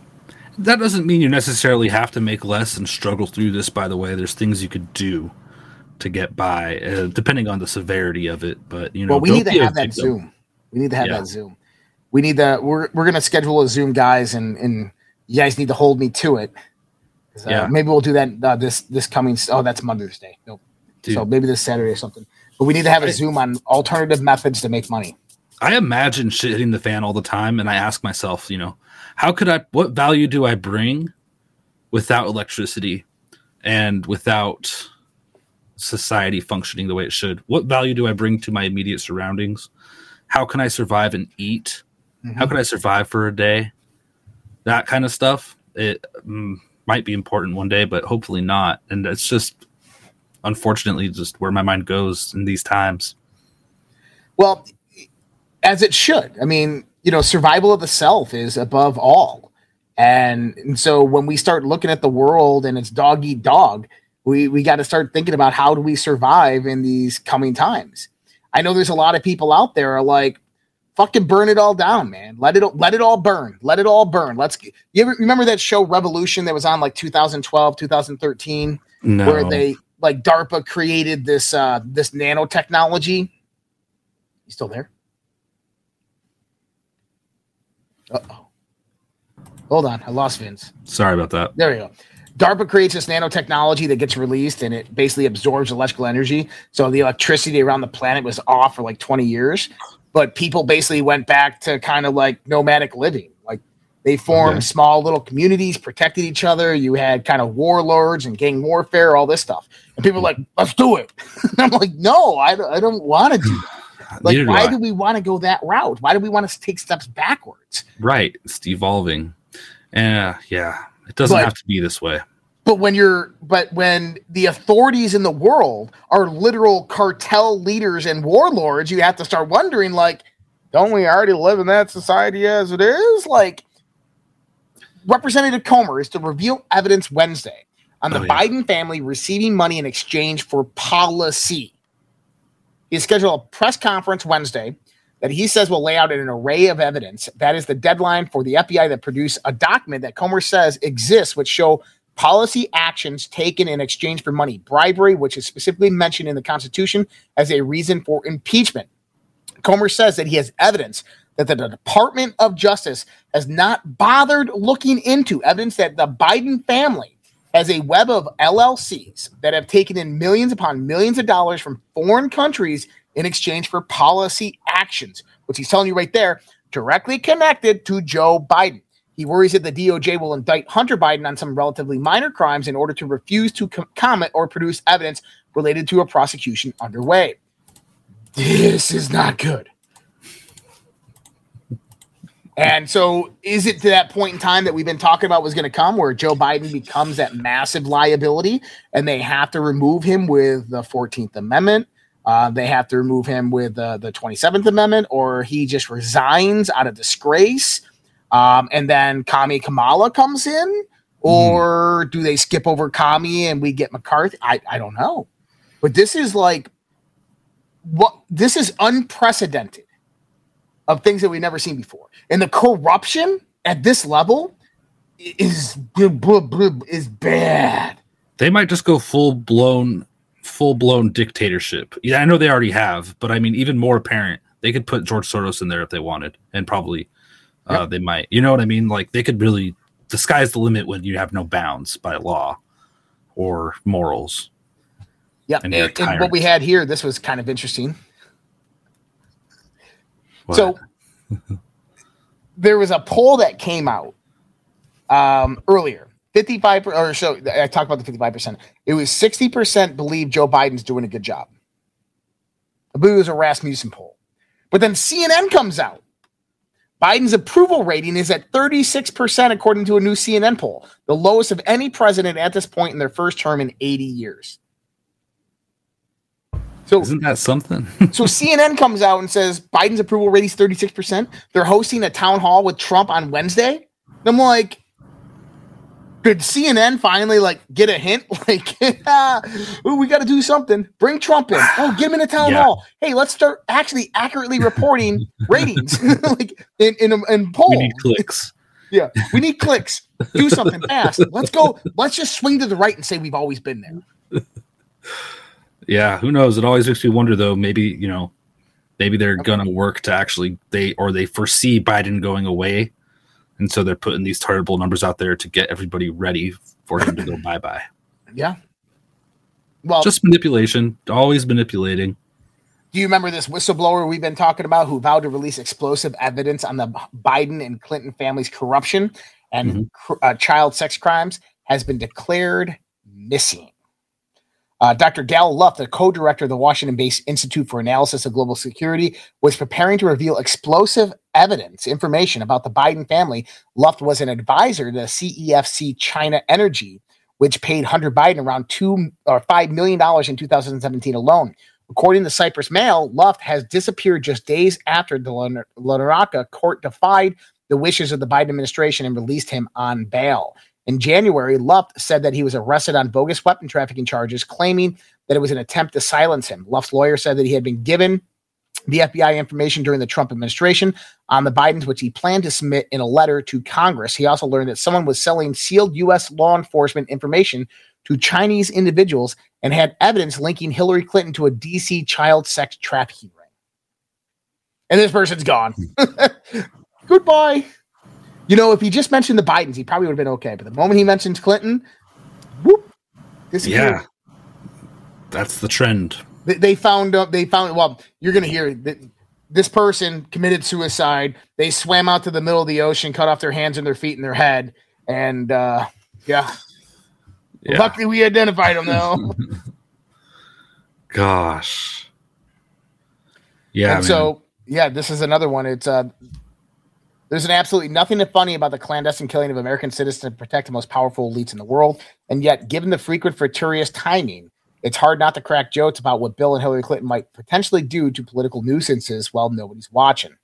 Speaker 3: That doesn't mean you necessarily have to make less and struggle through this, by the way. There's things you could do to get by, uh, depending on the severity of it. But, you know,
Speaker 2: well, we need to have that. Zoom. We need to have
Speaker 3: Yeah.
Speaker 2: that Zoom. We need to. We're we're gonna schedule a Zoom, guys, and and you guys need to hold me to it Uh,
Speaker 3: Yeah.
Speaker 2: Maybe we'll do that uh, this this coming. Oh, that's Mother's Day. Nope.
Speaker 3: Dude.
Speaker 2: So maybe this Saturday or something. But we need to have a Zoom on alternative methods to make money.
Speaker 3: I imagine shit hitting the fan all the time, and I ask myself, you know, how could I? What value do I bring without electricity and without society functioning the way it should? What value do I bring to my immediate surroundings? How can I survive and eat? How could I survive for a day? That kind of stuff. It mm, might be important one day, but hopefully not. And it's just, unfortunately, just where my mind goes in these times.
Speaker 2: Well, as it should. I mean, you know, survival of the self is above all. And, and so when we start looking at the world and it's dog eat dog, we, we got to start thinking about how do we survive in these coming times. I know there's a lot of people out there are like, fucking burn it all down, man. Let it let it all burn. Let it all burn. Let's you remember that show Revolution that was on like 2012, 2013,
Speaker 3: No.
Speaker 2: where they like DARPA created this uh this nanotechnology. You still there? Uh-oh. Hold on, I lost Vince.
Speaker 3: Sorry about that.
Speaker 2: There we go. DARPA creates this nanotechnology that gets released and it basically absorbs electrical energy. So the electricity around the planet was off for like 20 years, but people basically went back to kind of like nomadic living. Like they formed
Speaker 3: Okay.
Speaker 2: small little communities, protected each other. You had kind of warlords and gang warfare, all this stuff. And people were like, let's do it. I'm like, no, I don't, I don't want to do that. Like,
Speaker 3: Neither
Speaker 2: why
Speaker 3: I.
Speaker 2: do we want to go that route? Why do we want to take steps backwards?
Speaker 3: Right. It's evolving. Yeah, yeah. It doesn't
Speaker 2: But-
Speaker 3: have to be this way.
Speaker 2: But when you're, but when the authorities in the world are literal cartel leaders and warlords, you have to start wondering, like, don't we already live in that society as it is? Like, Representative Comer is to reveal evidence Wednesday on the
Speaker 3: Oh, yeah.
Speaker 2: Biden family receiving money in exchange for policy. He scheduled a press conference Wednesday that he says will lay out an array of evidence. That is the deadline for the FBI to produce a document that Comer says exists, which show policy actions taken in exchange for money, bribery, which is specifically mentioned in the Constitution as a reason for impeachment. Comer says that he has evidence that the Department of Justice has not bothered looking into evidence that the Biden family has a web of LLCs that have taken in millions upon millions of dollars from foreign countries in exchange for policy actions, which he's telling you right there, directly connected to Joe Biden. He worries that the DOJ will indict Hunter Biden on some relatively minor crimes in order to refuse to com- comment or produce evidence related to a prosecution underway. This is not good. And so, is it to that point in time that we've been talking about was going to come where Joe Biden becomes that massive liability and they have to remove him with the 14th Amendment? Uh, they have to remove him with uh, the 27th Amendment, or he just resigns out of disgrace. Um, and then Kami Kamala comes in, or do they skip over Kami and we get McCarthy? I, I don't know. But this is like what this is unprecedented of things that we've never seen before. And the corruption at this level is is bad.
Speaker 3: They might just go full blown, full blown dictatorship. Yeah, I know they already have, but I mean, even more apparent. They could put George Soros in there if they wanted, and probably uh, they might. You know what I mean? Like they could really. The sky's the limit when you have no bounds by law or morals.
Speaker 2: Yeah.
Speaker 3: And
Speaker 2: And, and what we had here, this was kind of interesting.
Speaker 3: What?
Speaker 2: So there was a poll that came out um, earlier. 55 per- or so I talked about the 55%. It was 60% believe Joe Biden's doing a good job. I believe it was a Rasmussen poll. But then CNN comes out. Biden's approval rating is at 36% according to a new CNN poll, the lowest of any president at this point in their first term in 80 years. So
Speaker 3: Isn't that something?
Speaker 2: so CNN comes out and says Biden's approval rating is 36%. They're hosting a town hall with Trump on Wednesday. And I'm like, did CNN finally like get a hint? Like, ooh, we got to do something. Bring Trump in. Oh, get him in a town
Speaker 3: Yeah.
Speaker 2: hall. Hey, let's start actually accurately reporting ratings, like in in a- in poll.
Speaker 3: we need clicks.
Speaker 2: yeah, we need clicks. Do something fast. Let's go. Let's just swing to the right and say we've always been there.
Speaker 3: Yeah, who knows? It always makes me wonder though, maybe, you know, maybe they're gonna work to actually they or they foresee Biden going away. And so they're putting these terrible numbers out there to get everybody ready for him to go bye bye.
Speaker 2: Yeah. Well,
Speaker 3: Just manipulation, always manipulating.
Speaker 2: Do you remember this whistleblower we've been talking about who vowed to release explosive evidence on the Biden and Clinton families' corruption and cr- uh, child sex crimes has been declared missing? Uh, Dr. Gal Luft, the co director of the Washington based Institute for Analysis of Global Security, was preparing to reveal explosive evidence, information about the Biden family. Luft was an advisor to CEFC China Energy, which paid Hunter Biden around two or five million dollars in 2017 alone. According to Cyprus Mail, Luft has disappeared just days after the Larnaca court defied the wishes of the Biden administration and released him on bail. In January, Luft said that he was arrested on bogus weapon trafficking charges, claiming that it was an attempt to silence him. Luft's lawyer said that he had been given the FBI information during the Trump administration on the Bidens, which he planned to submit in a letter to Congress. He also learned that someone was selling sealed U.S. law enforcement information to Chinese individuals and had evidence linking Hillary Clinton to a D.C. child sex trafficking ring. And this person's gone. Goodbye. You know, if he just mentioned the Bidens, he probably would have been okay. But the moment he mentions Clinton, whoop, disappeared.
Speaker 3: Yeah. That's the trend.
Speaker 2: They, they found uh, they found well you're gonna hear that this person committed suicide they swam out to the middle of the ocean cut off their hands and their feet and their head and uh yeah,
Speaker 3: Yeah.
Speaker 2: luckily we identified them though
Speaker 3: Gosh. Yeah.
Speaker 2: and so yeah this is another one it's uh there's an absolutely nothing funny about the clandestine killing of American citizens to protect the most powerful elites in the world. And yet, given the frequent fortuitous timing, it's hard not to crack jokes about what Bill and Hillary Clinton might potentially do to political nuisances while nobody's watching.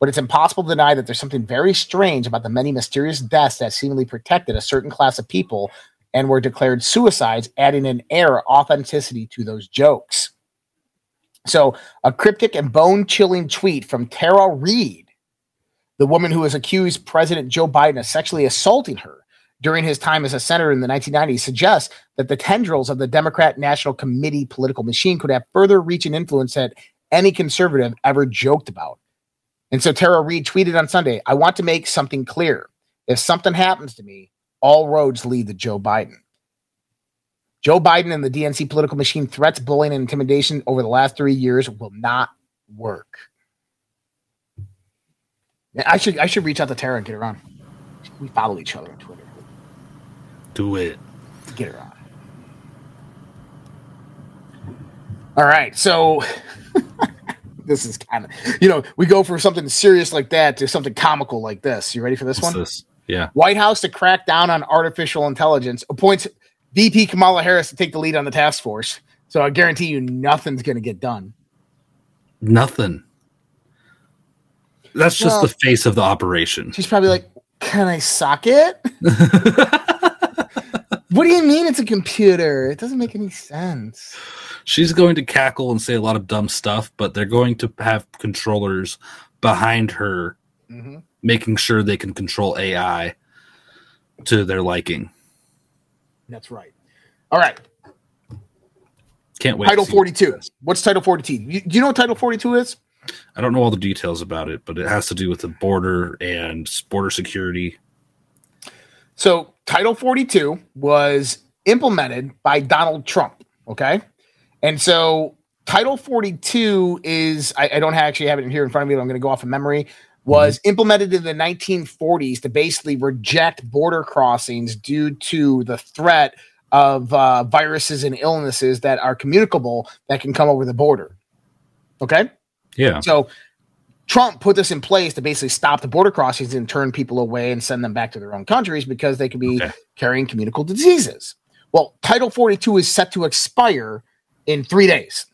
Speaker 2: But it's impossible to deny that there's something very strange about the many mysterious deaths that seemingly protected a certain class of people and were declared suicides, adding an air of authenticity to those jokes. So, a cryptic and bone chilling tweet from Tara Reade, the woman who has accused President Joe Biden of sexually assaulting her during his time as a senator in the 1990s, suggests that the tendrils of the Democrat National Committee political machine could have further reach and influence that any conservative ever joked about. And so Tara Reade tweeted on Sunday, I want to make something clear. If something happens to me, all roads lead to Joe Biden. Joe Biden and the DNC political machine threats, bullying, and intimidation over the last three years will not work. I should I should reach out to Tara and get her on. We follow each other on Twitter.
Speaker 3: do it.
Speaker 2: Get her on. All right, so this is kind of you know we go from something serious like that to something comical like this. You ready for this
Speaker 3: What's
Speaker 2: one?
Speaker 3: this? Yeah.
Speaker 2: White House to crack down on artificial intelligence appoints VP Kamala Harris to take the lead on the task force. So I guarantee you nothing's going to get done.
Speaker 3: Nothing. That's just
Speaker 2: Well-
Speaker 3: the face of the operation.
Speaker 2: She's probably like, "Can I suck it?" what do you mean it's a computer? It doesn't make any sense.
Speaker 3: She's going to cackle and say a lot of dumb stuff, but they're going to have controllers behind her
Speaker 2: Mhm.
Speaker 3: making sure they can control AI to their liking.
Speaker 2: That's right. All right.
Speaker 3: Can't wait.
Speaker 2: Title
Speaker 3: see
Speaker 2: 42. What's Title 42? Do you know what Title 42 is?
Speaker 3: I don't know all the details about it, but it has to do with the border and border security.
Speaker 2: So, Title 42 was implemented by Donald Trump. Okay. And so, Title 42 is, I, I don't actually have it in here in front of me, but I'm going to go off of memory, was implemented in the 1940s to basically reject border crossings due to the threat of uh, viruses and illnesses that are communicable that can come over the border. Okay.
Speaker 3: Yeah.
Speaker 2: So Trump put this in place to basically stop the border crossings and turn people away and send them back to their own countries because they could be
Speaker 3: Okay.
Speaker 2: carrying communicable diseases. Well, Title 42 is set to expire in three days.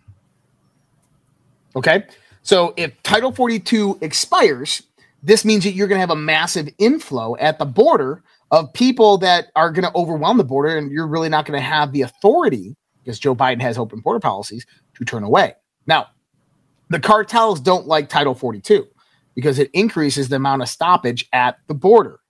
Speaker 2: Okay. So if Title 42 expires, this means that you're going to have a massive inflow at the border of people that are going to overwhelm the border, and you're really not going to have the authority because Joe Biden has open border policies to turn away. Now, the cartels don't like Title 42 because it increases the amount of stoppage at the border.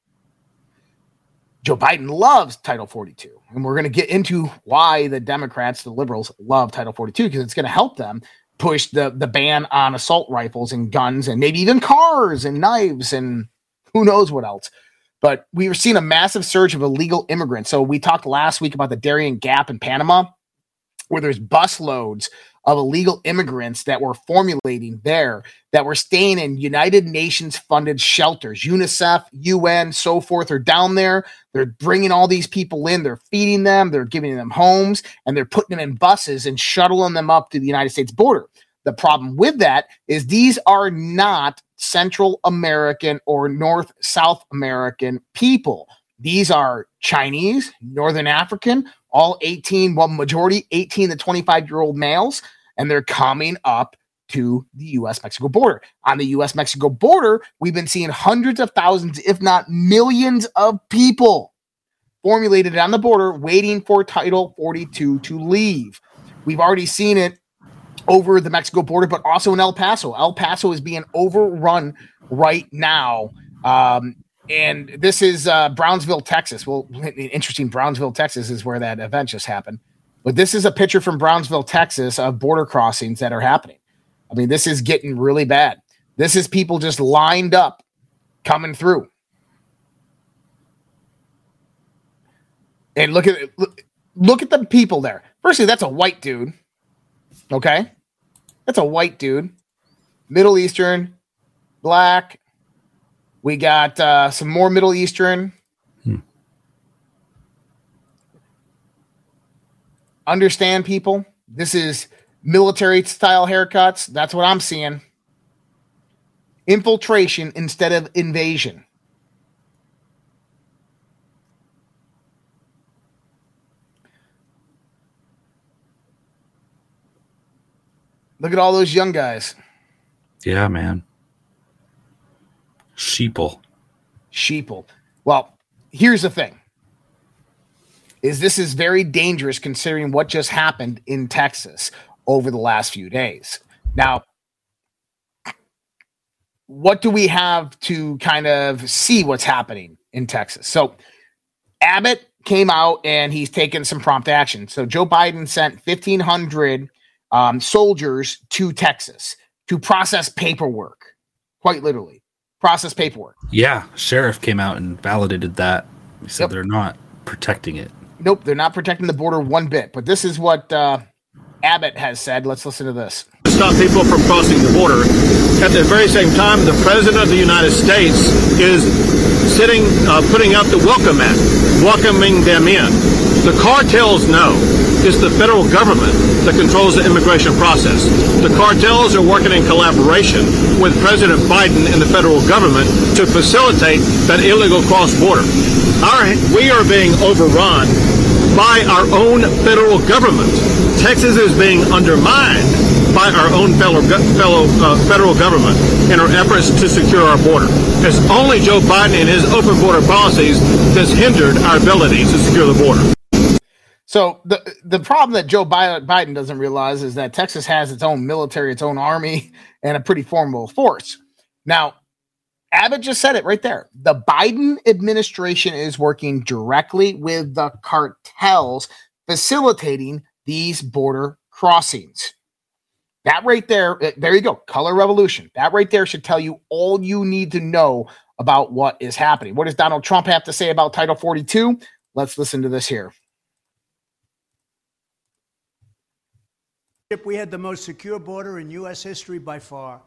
Speaker 2: Joe Biden loves Title 42. And we're going to get into why the Democrats, the liberals, love Title 42 because it's going to help them push the, the ban on assault rifles and guns and maybe even cars and knives and who knows what else. But we were seeing a massive surge of illegal immigrants. So we talked last week about the Darien Gap in Panama, where there's bus loads of illegal immigrants that were formulating there that were staying in United Nations funded shelters. UNICEF, UN, so forth are down there. They're bringing all these people in, they're feeding them, they're giving them homes, and they're putting them in buses and shuttling them up to the United States border. The problem with that is these are not Central American or North South American people. These are Chinese, Northern African, all 18, well, majority 18 to 25 year old males, and they're coming up to the US Mexico border. On the US Mexico border, we've been seeing hundreds of thousands, if not millions, of people formulated on the border waiting for Title 42 to leave. We've already seen it over the Mexico border, but also in El Paso. El Paso is being overrun right now. Um, and this is uh, Brownsville, Texas. Well, interesting. Brownsville, Texas is where that event just happened. But this is a picture from Brownsville, Texas of border crossings that are happening. I mean, this is getting really bad. This is people just lined up coming through. And look at look, look at the people there. Firstly, that's a white dude. Okay? That's a white dude. Middle Eastern, black, we got uh, some more Middle Eastern. Hmm. Understand people. This is military style haircuts. That's what I'm seeing. Infiltration instead of invasion. Look at all those young guys.
Speaker 3: Yeah, man. Sheeple.
Speaker 2: Sheeple. Well, here's the thing. Is this is very dangerous considering what just happened in Texas over the last few days. Now, what do we have to kind of see what's happening in Texas? So, Abbott came out and he's taken some prompt action. So, Joe Biden sent 1,500 um, soldiers to Texas to process paperwork, quite literally process paperwork.
Speaker 3: Yeah, sheriff came out and validated that. He said yep. they're not protecting it.
Speaker 2: Nope, they're not protecting the border one bit. But this is what uh, Abbott has said. Let's listen to this.
Speaker 7: Stop people from crossing the border. At the very same time, the president of the United States is sitting, uh, putting out the welcome mat, welcoming them in. The cartels know it's the federal government that controls the immigration process. The cartels are working in collaboration with President Biden and the federal government to facilitate that illegal cross border. Our, we are being overrun by our own federal government. Texas is being undermined by our own fellow, fellow uh, federal government in our efforts to secure our border. It's only Joe Biden and his open border policies that's hindered our ability to secure the border.
Speaker 2: So the the problem that Joe Biden doesn't realize is that Texas has its own military, its own army, and a pretty formidable force. Now, Abbott just said it right there. The Biden administration is working directly with the cartels facilitating these border crossings. That right there, uh, there you go. Color revolution. That right there should tell you all you need to know about what is happening. What does Donald Trump have to say about Title 42? Let's listen to this here.
Speaker 8: We had the most secure border in U.S. history by far.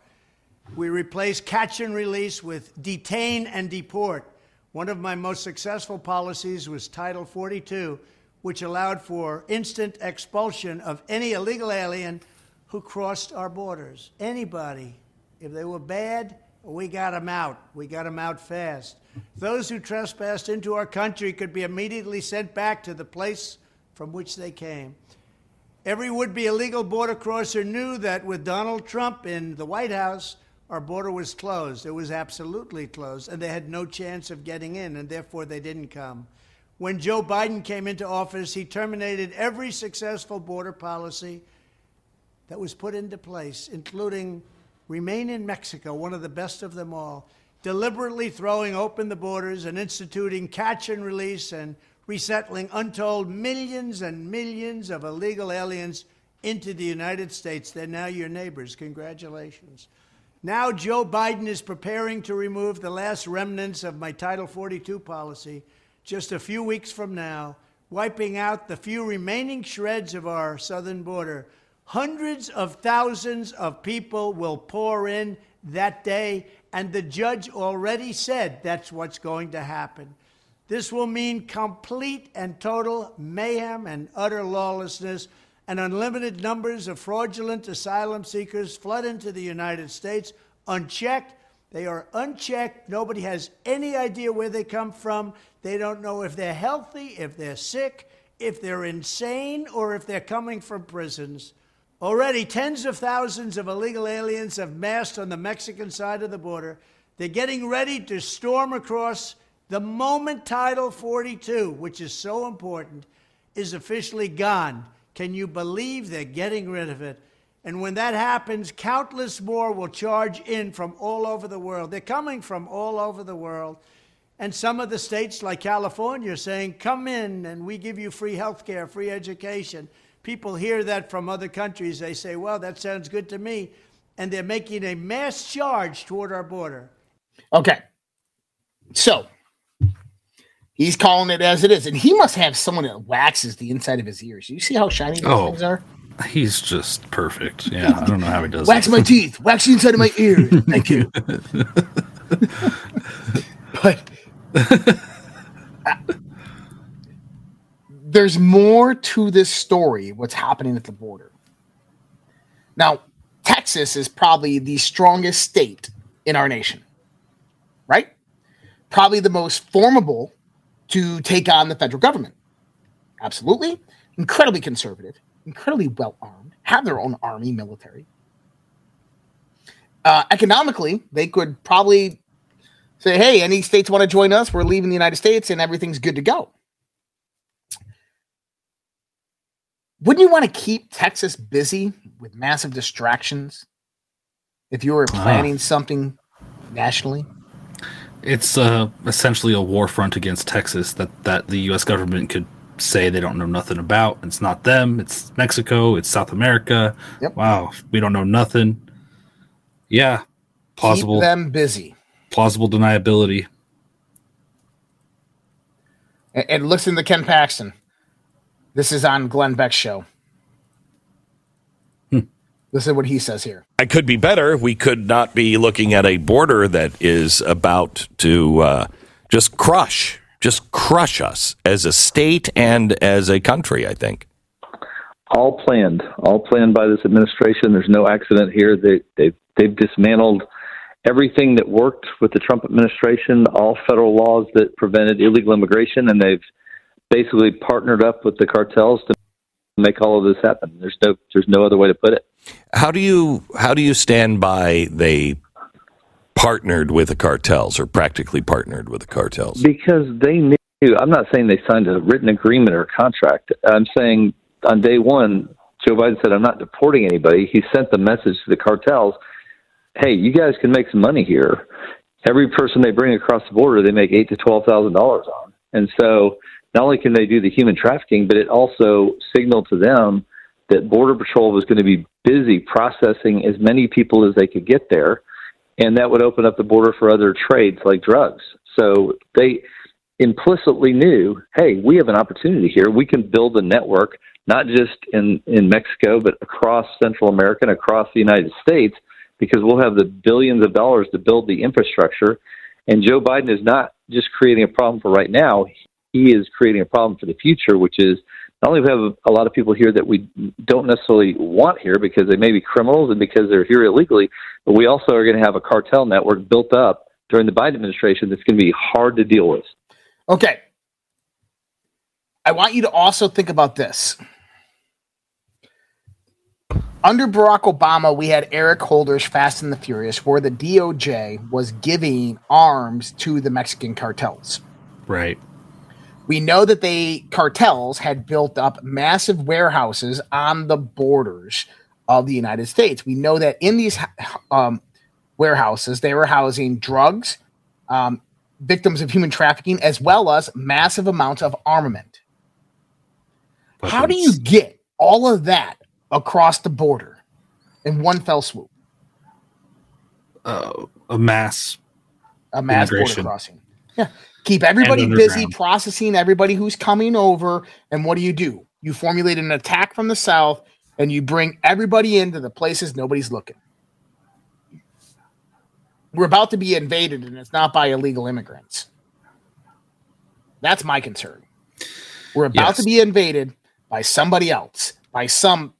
Speaker 8: We replaced catch and release with detain and deport. One of my most successful policies was Title 42, which allowed for instant expulsion of any illegal alien who crossed our borders. Anybody. If they were bad, we got them out. We got them out fast. Those who trespassed into our country could be immediately sent back to the place from which they came. Every would be illegal border crosser knew that with Donald Trump in the White House, our border was closed. It was absolutely closed, and they had no chance of getting in, and therefore they didn't come. When Joe Biden came into office, he terminated every successful border policy that was put into place, including Remain in Mexico, one of the best of them all, deliberately throwing open the borders and instituting catch and release and resettling untold millions and millions of illegal aliens into the United States. They're now your neighbors. Congratulations. Now, Joe Biden is preparing to remove the last remnants of my Title 42 policy just a few weeks from now, wiping out the few remaining shreds of our southern border. Hundreds of thousands of people will pour in that day, and the judge already said that's what's going to happen. This will mean complete and total mayhem and utter lawlessness, and unlimited numbers of fraudulent asylum seekers flood into the United States unchecked. They are unchecked. Nobody has any idea where they come from. They don't know if they're healthy, if they're sick, if they're insane, or if they're coming from prisons. Already, tens of thousands of illegal aliens have massed on the Mexican side of the border. They're getting ready to storm across the moment Title 42, which is so important, is officially gone, can you believe they're getting rid of it? And when that happens, countless more will charge in from all over the world. They're coming from all over the world. And some of the states, like California, are saying, Come in and we give you free health care, free education. People hear that from other countries. They say, Well, that sounds good to me. And they're making a mass charge toward our border.
Speaker 2: Okay. So He's calling it as it is, and he must have someone that waxes the inside of his ears. You see how shiny these oh, things are?
Speaker 3: He's just perfect. Yeah, I don't know how he does.
Speaker 2: That. Wax my teeth. Wax the inside of my ears. Thank you. but there's more to this story. What's happening at the border now? Texas is probably the strongest state in our nation, right? Probably the most formidable to take on the federal government. Absolutely. Incredibly conservative, incredibly well armed, have their own army, military. Uh, economically, they could probably say, hey, any states want to join us? We're leaving the United States and everything's good to go. Wouldn't you want to keep Texas busy with massive distractions if you were uh-huh. planning uh, something nationally?
Speaker 3: It's uh, essentially a war front against Texas that, that the U.S. government could say they don't know nothing about. It's not them. It's Mexico. It's South America. Yep. Wow, we don't know nothing. Yeah, plausible.
Speaker 2: Keep them busy.
Speaker 3: Plausible deniability.
Speaker 2: And, and listen to Ken Paxton. This is on Glenn Beck's show. Listen to what he says here.
Speaker 9: I could be better. We could not be looking at a border that is about to uh, just crush, just crush us as a state and as a country, I think.
Speaker 10: All planned, all planned by this administration. There's no accident here. They, they, they've dismantled everything that worked with the Trump administration, all federal laws that prevented illegal immigration, and they've basically partnered up with the cartels to make all of this happen. There's no there's no other way to put it.
Speaker 9: How do you how do you stand by they partnered with the cartels or practically partnered with the cartels?
Speaker 10: Because they knew. I'm not saying they signed a written agreement or a contract. I'm saying on day one, Joe Biden said, "I'm not deporting anybody." He sent the message to the cartels, "Hey, you guys can make some money here. Every person they bring across the border, they make eight to twelve thousand dollars on." And so not only can they do the human trafficking, but it also signaled to them that Border Patrol was going to be busy processing as many people as they could get there, and that would open up the border for other trades like drugs. So they implicitly knew, hey, we have an opportunity here. We can build a network not just in in Mexico, but across Central America and across the United States, because we'll have the billions of dollars to build the infrastructure. And Joe Biden is not just creating a problem for right now he is creating a problem for the future, which is not only we have a lot of people here that we don't necessarily want here because they may be criminals and because they're here illegally, but we also are going to have a cartel network built up during the Biden administration that's going to be hard to deal with.
Speaker 2: Okay. I want you to also think about this. under Barack Obama, we had Eric Holder's Fast and the Furious, where the DOJ was giving arms to the Mexican cartels.
Speaker 3: Right.
Speaker 2: We know that they cartels had built up massive warehouses on the borders of the United States. We know that in these um, warehouses, they were housing drugs, um, victims of human trafficking, as well as massive amounts of armament. How do you get all of that across the border in one fell swoop?
Speaker 3: Uh, a mass
Speaker 2: a mass border crossing. Yeah. Keep everybody busy processing everybody who's coming over. And what do you do? You formulate an attack from the south and you bring everybody into the places nobody's looking. We're about to be invaded, and it's not by illegal immigrants. That's my concern. We're about
Speaker 3: Yes.
Speaker 2: to be invaded by somebody else, by some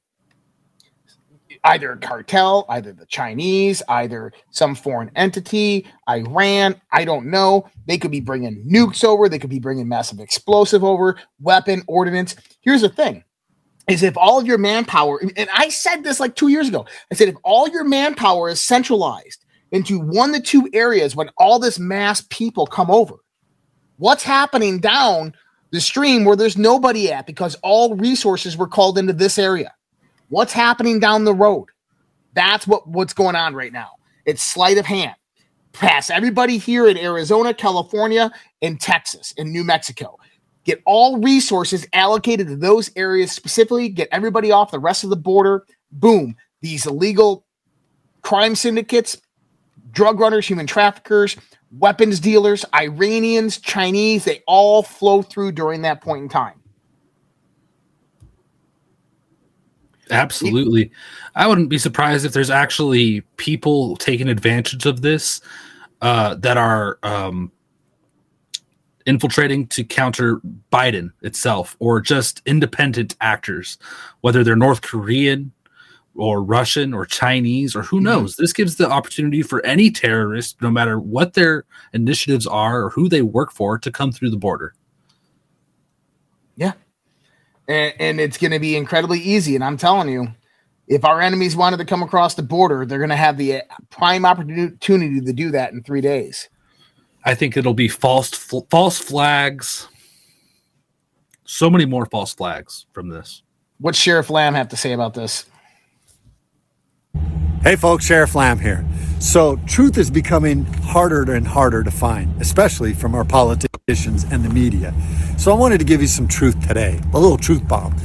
Speaker 2: either a cartel, either the Chinese, either some foreign entity, Iran, I don't know. They could be bringing nukes over, they could be bringing massive explosive over, weapon, ordnance. Here's the thing is if all of your manpower, and I said this like two years ago, I said if all your manpower is centralized into one to two areas when all this mass people come over, what's happening down the stream where there's nobody at because all resources were called into this area? What's happening down the road? That's what, what's going on right now. It's sleight of hand. Pass everybody here in Arizona, California, and Texas, and New Mexico. Get all resources allocated to those areas specifically. Get everybody off the rest of the border. Boom. These illegal crime syndicates, drug runners, human traffickers, weapons dealers, Iranians, Chinese, they all flow through during that point in time.
Speaker 3: Absolutely. I wouldn't be surprised if there's actually people taking advantage of this uh, that are um, infiltrating to counter Biden itself or just independent actors, whether they're North Korean or Russian or Chinese or who knows. This gives the opportunity for any terrorist, no matter what their initiatives are or who they work for, to come through the border.
Speaker 2: Yeah. And, and it's going to be incredibly easy. And I'm telling you, if our enemies wanted to come across the border, they're going to have the uh, prime opportunity to do that in three days.
Speaker 3: I think it'll be false fl- false flags. So many more false flags from this.
Speaker 2: What's Sheriff Lamb have to say about this?
Speaker 11: Hey folks, Sheriff Lamb here. So, truth is becoming harder and harder to find, especially from our politicians and the media. So, I wanted to give you some truth today, a little truth bomb.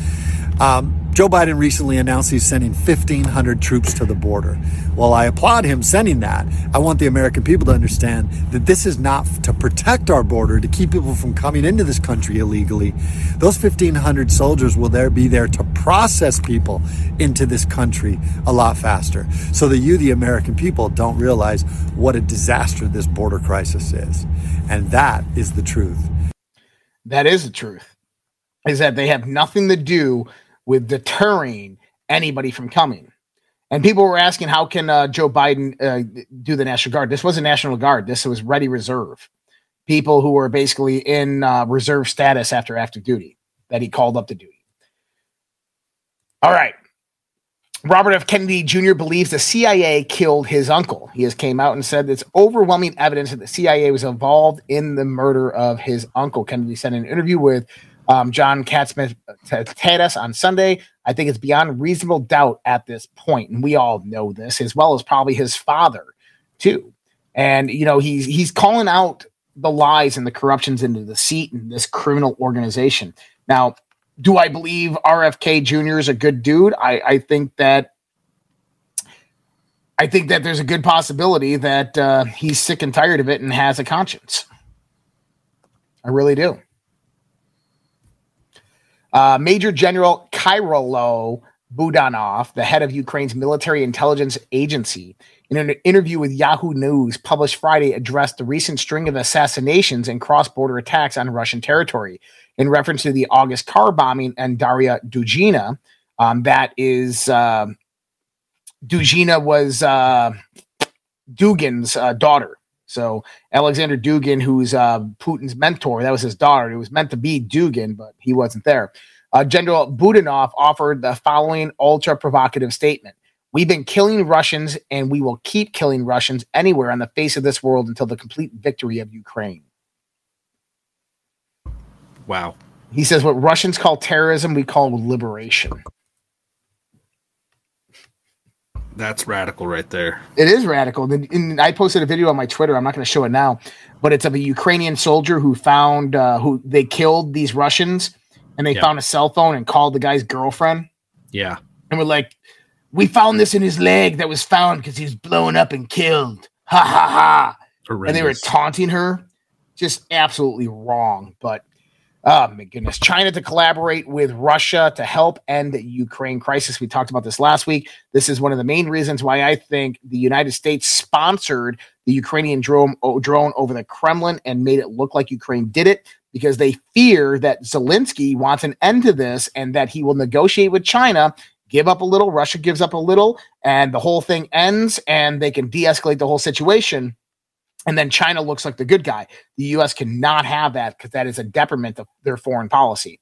Speaker 11: Um, Joe Biden recently announced he's sending 1,500 troops to the border. While I applaud him sending that, I want the American people to understand that this is not to protect our border, to keep people from coming into this country illegally. Those 1,500 soldiers will there be there to process people into this country a lot faster, so that you, the American people, don't realize what a disaster this border crisis is. And that is the truth.
Speaker 2: That is the truth. Is that they have nothing to do with deterring anybody from coming. And people were asking, how can uh, Joe Biden uh, do the National Guard? This wasn't National Guard. This was Ready Reserve. People who were basically in uh, reserve status after active duty that he called up to duty. All right. Robert F. Kennedy Jr. believes the CIA killed his uncle. He has came out and said it's overwhelming evidence that the CIA was involved in the murder of his uncle. Kennedy said in an interview with um, John Katzman us on Sunday. I think it's beyond reasonable doubt at this point, and we all know this, as well as probably his father too. And you know, he's he's calling out the lies and the corruptions into the seat in this criminal organization. Now, do I believe RFK Jr. is a good dude? I, I think that I think that there's a good possibility that uh, he's sick and tired of it and has a conscience. I really do. Uh, Major General Kyrilo Budanov, the head of Ukraine's military intelligence agency, in an interview with Yahoo News published Friday, addressed the recent string of assassinations and cross border attacks on Russian territory in reference to the August car bombing and Daria Dugina. Um, that is, uh, Dugina was uh, Dugin's uh, daughter. So Alexander Dugin, who's uh, Putin's mentor, that was his daughter. It was meant to be Dugin, but he wasn't there. Uh, General Budanov offered the following ultra provocative statement. We've been killing Russians and we will keep killing Russians anywhere on the face of this world until the complete victory of Ukraine.
Speaker 3: Wow.
Speaker 2: He says what Russians call terrorism, we call liberation.
Speaker 3: That's radical right there.
Speaker 2: It is radical. And- I posted a video on my Twitter. I'm not going to show it now, but it's of a Ukrainian soldier who found uh, who they killed these Russians, and they
Speaker 3: Yeah.
Speaker 2: found a cell phone and called the guy's girlfriend,
Speaker 3: Yeah.
Speaker 2: and we're like, "We found this in his leg that was found because he was blown up and killed." Ha ha ha! And they were taunting her, just absolutely wrong. But oh my goodness, China to collaborate with Russia to help end the Ukraine crisis. We talked about this last week. This is one of the main reasons why I think the United States sponsored the Ukrainian drone, drone over the Kremlin and made it look like Ukraine did it because they fear that Zelensky wants an end to this and that he will negotiate with China. Give up a little, Russia gives up a little, and the whole thing ends, and they can de escalate the whole situation and then China looks like the good guy. The U.S. cannot have that because that is a detriment of their foreign policy.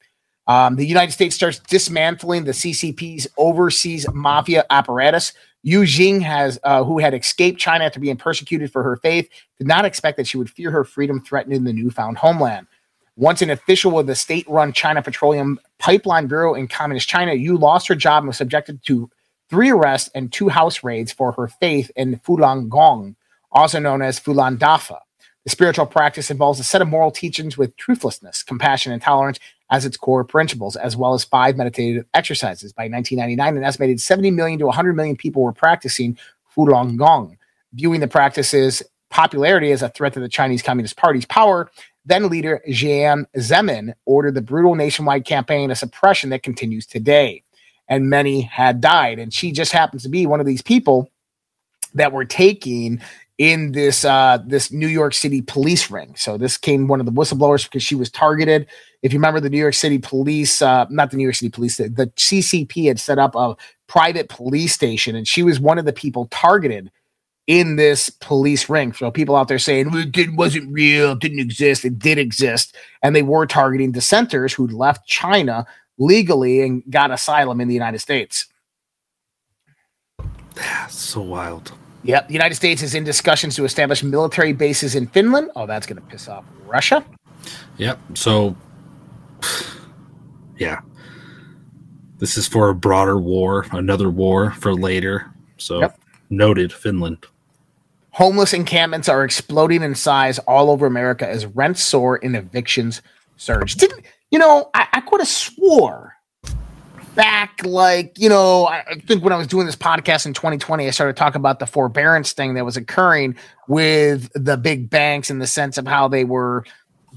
Speaker 2: Um, the United States starts dismantling the CCP's overseas mafia apparatus. Yu Jing has, uh, who had escaped China after being persecuted for her faith, did not expect that she would fear her freedom threatened in the newfound homeland. Once an official of the state-run China Petroleum Pipeline Bureau in Communist China, Yu lost her job and was subjected to three arrests and two house raids for her faith in Falun Gong also known as Falun Dafa. The spiritual practice involves a set of moral teachings with truthlessness, compassion, and tolerance as its core principles, as well as five meditative exercises. By 1999, an estimated 70 million to 100 million people were practicing Falun Gong, viewing the practice's popularity as a threat to the Chinese Communist Party's power. Then leader Jiang Zemin ordered the brutal nationwide campaign of suppression that continues today. And many had died. And she just happens to be one of these people that were taking in this uh this New York City police ring. So this came one of the whistleblowers because she was targeted. If you remember the New York City police, uh not the New York City police, the, the CCP had set up a private police station and she was one of the people targeted in this police ring. So people out there saying "Well, it wasn't real, didn't exist, it did exist, and they were targeting dissenters who left China legally and got asylum in the United States.
Speaker 3: That's So wild.
Speaker 2: Yep. The United States is in discussions to establish military bases in Finland. Oh, that's going to piss off Russia.
Speaker 3: Yep. So, yeah. This is for a broader war, another war for later. So,
Speaker 2: Yep.
Speaker 3: noted Finland.
Speaker 2: Homeless encampments are exploding in size all over America as rents soar and evictions surge. Didn't you know? I, I could have swore back, like you know, I think when I was doing this podcast in 2020, I started talking about the forbearance thing that was occurring with the big banks in the sense of how they were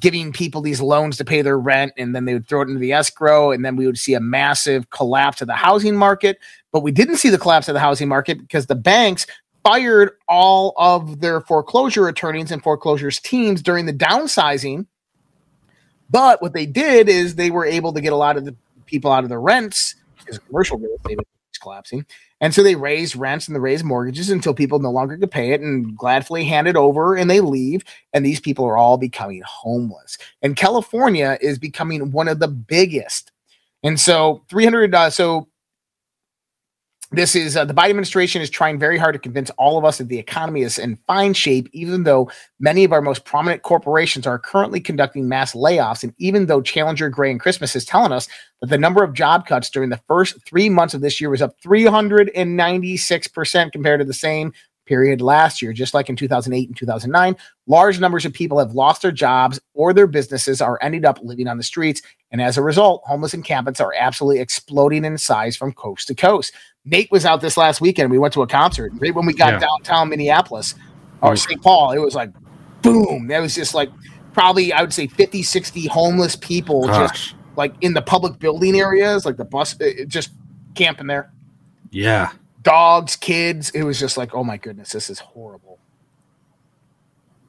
Speaker 2: giving people these loans to pay their rent and then they would throw it into the escrow and then we would see a massive collapse of the housing market. But we didn't see the collapse of the housing market because the banks fired all of their foreclosure attorneys and foreclosures teams during the downsizing. But what they did is they were able to get a lot of the people out of their rents because commercial real estate was collapsing. And so they raise rents and they raise mortgages until people no longer could pay it and gladly hand it over and they leave. And these people are all becoming homeless. And California is becoming one of the biggest. And so 300, uh, so this is uh, the Biden administration is trying very hard to convince all of us that the economy is in fine shape, even though many of our most prominent corporations are currently conducting mass layoffs. And even though Challenger, Gray, and Christmas is telling us that the number of job cuts during the first three months of this year was up 396% compared to the same period last year, just like in 2008 and 2009. Large numbers of people have lost their jobs or their businesses are ending up living on the streets. And as a result, homeless encampments are absolutely exploding in size from coast to coast. Nate was out this last weekend. We went to a concert. Right when we got
Speaker 3: Yeah.
Speaker 2: downtown Minneapolis or. St. Paul, it was like boom. That was just like probably, I would say 50, 60 homeless people just like in the public building areas, like the bus, it just camping there.
Speaker 3: Yeah.
Speaker 2: Dogs, kids. It was just like, oh my goodness, this is horrible.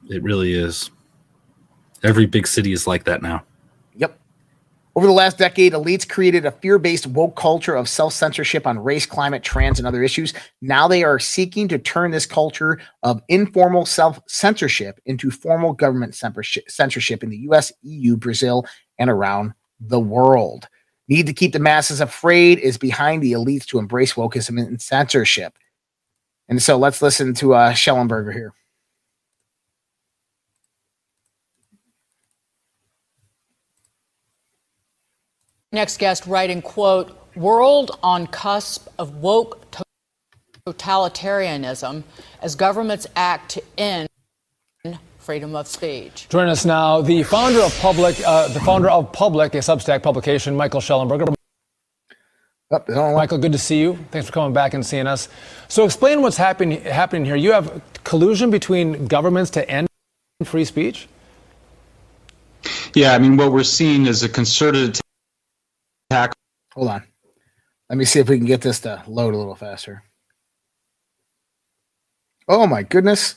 Speaker 3: It really is. Every big city is like that now.
Speaker 2: Yep. Over the last decade, elites created a fear based woke culture of self censorship on race, climate, trans, and other issues. Now they are seeking to turn this culture of informal self censorship into formal government censorship censorship in the US, EU, Brazil, and around the world. Need to keep the masses afraid is behind the elites to embrace wokeism and censorship. And so let's listen to uh, Shellenberger here.
Speaker 12: Next guest writing, quote, world on cusp of woke totalitarianism as governments act to end freedom of speech.
Speaker 13: Join us now, the founder of Public, uh, the founder of Public, a Substack publication, Michael Shellenberger. Michael, good to see you. Thanks for coming back and seeing us. So, explain what's happening happening here. You have collusion between governments to end free speech.
Speaker 14: Yeah, I mean, what we're seeing is a concerted attack.
Speaker 2: Hold on. Let me see if we can get this to load a little faster. Oh my goodness.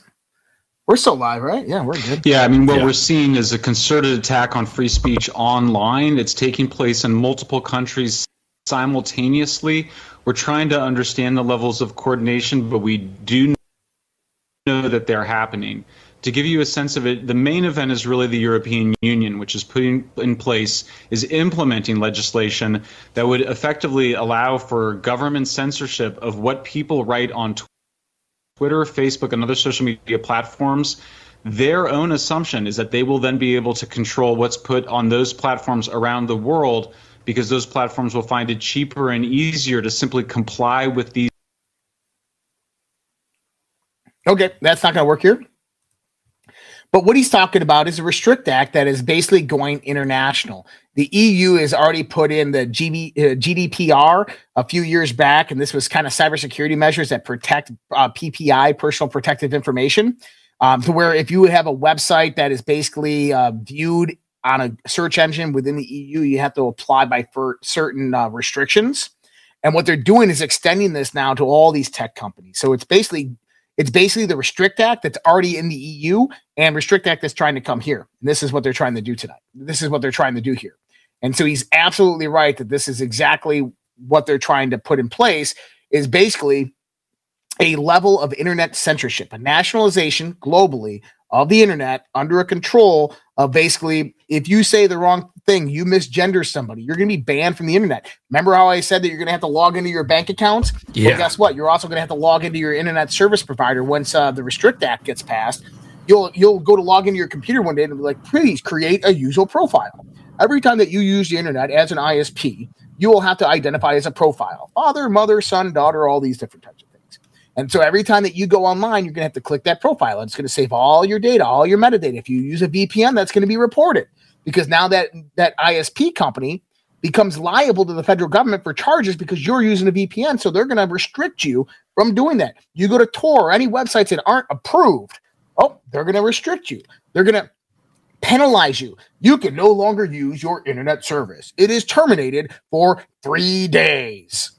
Speaker 2: We're still live, right? Yeah, we're good.
Speaker 14: Yeah, I mean, what
Speaker 2: Yeah.
Speaker 14: we're seeing is a concerted attack on free speech online. It's taking place in multiple countries simultaneously. We're trying to understand the levels of coordination, but we do know that they're happening. To give you a sense of it, the main event is really the European Union, which is putting in place, is implementing legislation that would effectively allow for government censorship of what people write on Twitter, Facebook, and other social media platforms, their own assumption is that they will then be able to control what's put on those platforms around the world because those platforms will find it cheaper and easier to simply comply with these.
Speaker 2: Okay, that's not going to work here. But what he's talking about is a Restrict Act that is basically going international. The EU has already put in the GB, uh, GDPR a few years back, and this was kind of cybersecurity measures that protect uh, PPI, personal protective information, um, to where if you have a website that is basically uh, viewed on a search engine within the EU, you have to apply by certain uh, restrictions. And what they're doing is extending this now to all these tech companies. So it's basically it's basically the Restrict Act that's already in the EU and Restrict Act that's trying to come here. And this is what they're trying to do tonight. This is what they're trying to do here. And so he's absolutely right that this is exactly what they're trying to put in place is basically a level of internet censorship, a nationalization globally of the internet under a control of basically if you say the wrong thing, you misgender somebody, you're going to be banned from the internet. Remember how I said that you're going to have to log into your bank accounts?
Speaker 3: Yeah.
Speaker 2: Well, guess what? You're also going to have to log into your internet service provider once uh, the Restrict Act gets passed. You'll you'll go to log into your computer one day and be like, please create a user profile. Every time that you use the internet as an ISP, you will have to identify as a profile: father, mother, son, daughter, all these different types. And so every time that you go online, you're going to have to click that profile. And it's going to save all your data, all your metadata. If you use a VPN, that's going to be reported because now that that ISP company becomes liable to the federal government for charges because you're using a VPN. So they're going to restrict you from doing that. You go to Tor or any websites that aren't approved. Oh, they're going to restrict you. They're going to penalize you. You can no longer use your internet service. It is terminated for three days.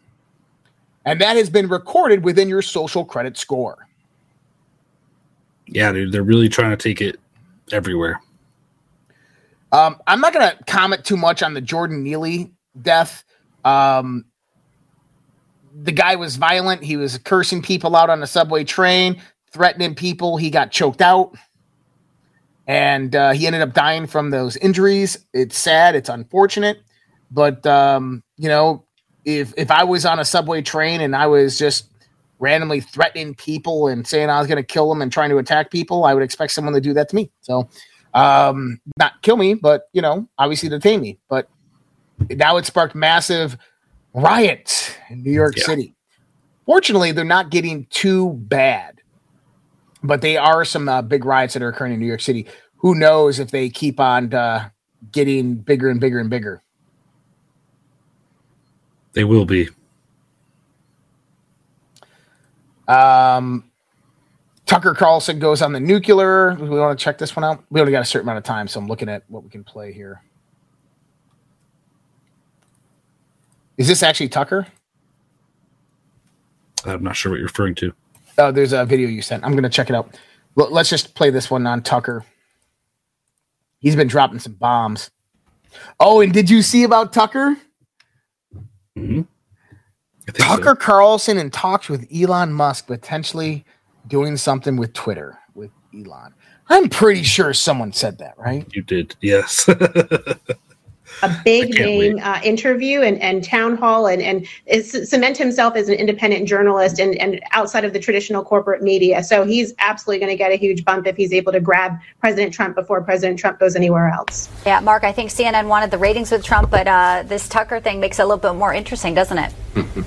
Speaker 2: And that has been recorded within your social credit score.
Speaker 3: Yeah, dude, they're really trying to take it everywhere.
Speaker 2: Um, I'm not going to comment too much on the Jordan Neely death. Um, the guy was violent. He was cursing people out on the subway train, threatening people. He got choked out, and uh, he ended up dying from those injuries. It's sad. It's unfortunate, but um, you know, if if I was on a subway train and I was just randomly threatening people and saying I was going to kill them and trying to attack people, I would expect someone to do that to me. So, um, not kill me, but you know, obviously detain me. But now it sparked massive riots in New York City. Fortunately, they're not getting too bad, but they are some uh, big riots that are occurring in New York City. Who knows if they keep on uh, getting bigger and bigger and bigger?
Speaker 3: They will be.
Speaker 2: Um, Tucker Carlson goes on the nuclear. We want to check this one out. We only got a certain amount of time, so I'm looking at what we can play here. Is this actually Tucker?
Speaker 3: I'm not sure what you're referring to.
Speaker 2: Oh, there's a video you sent. I'm going to check it out. Let's just play this one on Tucker. He's been dropping some bombs. Oh, and did you see about Tucker? Mm-hmm. Tucker Carlson in talks with Elon Musk potentially doing something with Twitter with Elon. I'm pretty sure someone said that, right?
Speaker 3: You did, yes.
Speaker 15: a big name uh, interview and, and town hall and, and is, cement himself as an independent journalist and, and outside of the traditional corporate media. So he's absolutely going to get a huge bump if he's able to grab President Trump before President Trump goes anywhere else.
Speaker 16: Yeah, Mark, I think CNN wanted the ratings with Trump, but uh, this Tucker thing makes it a little bit more interesting, doesn't it?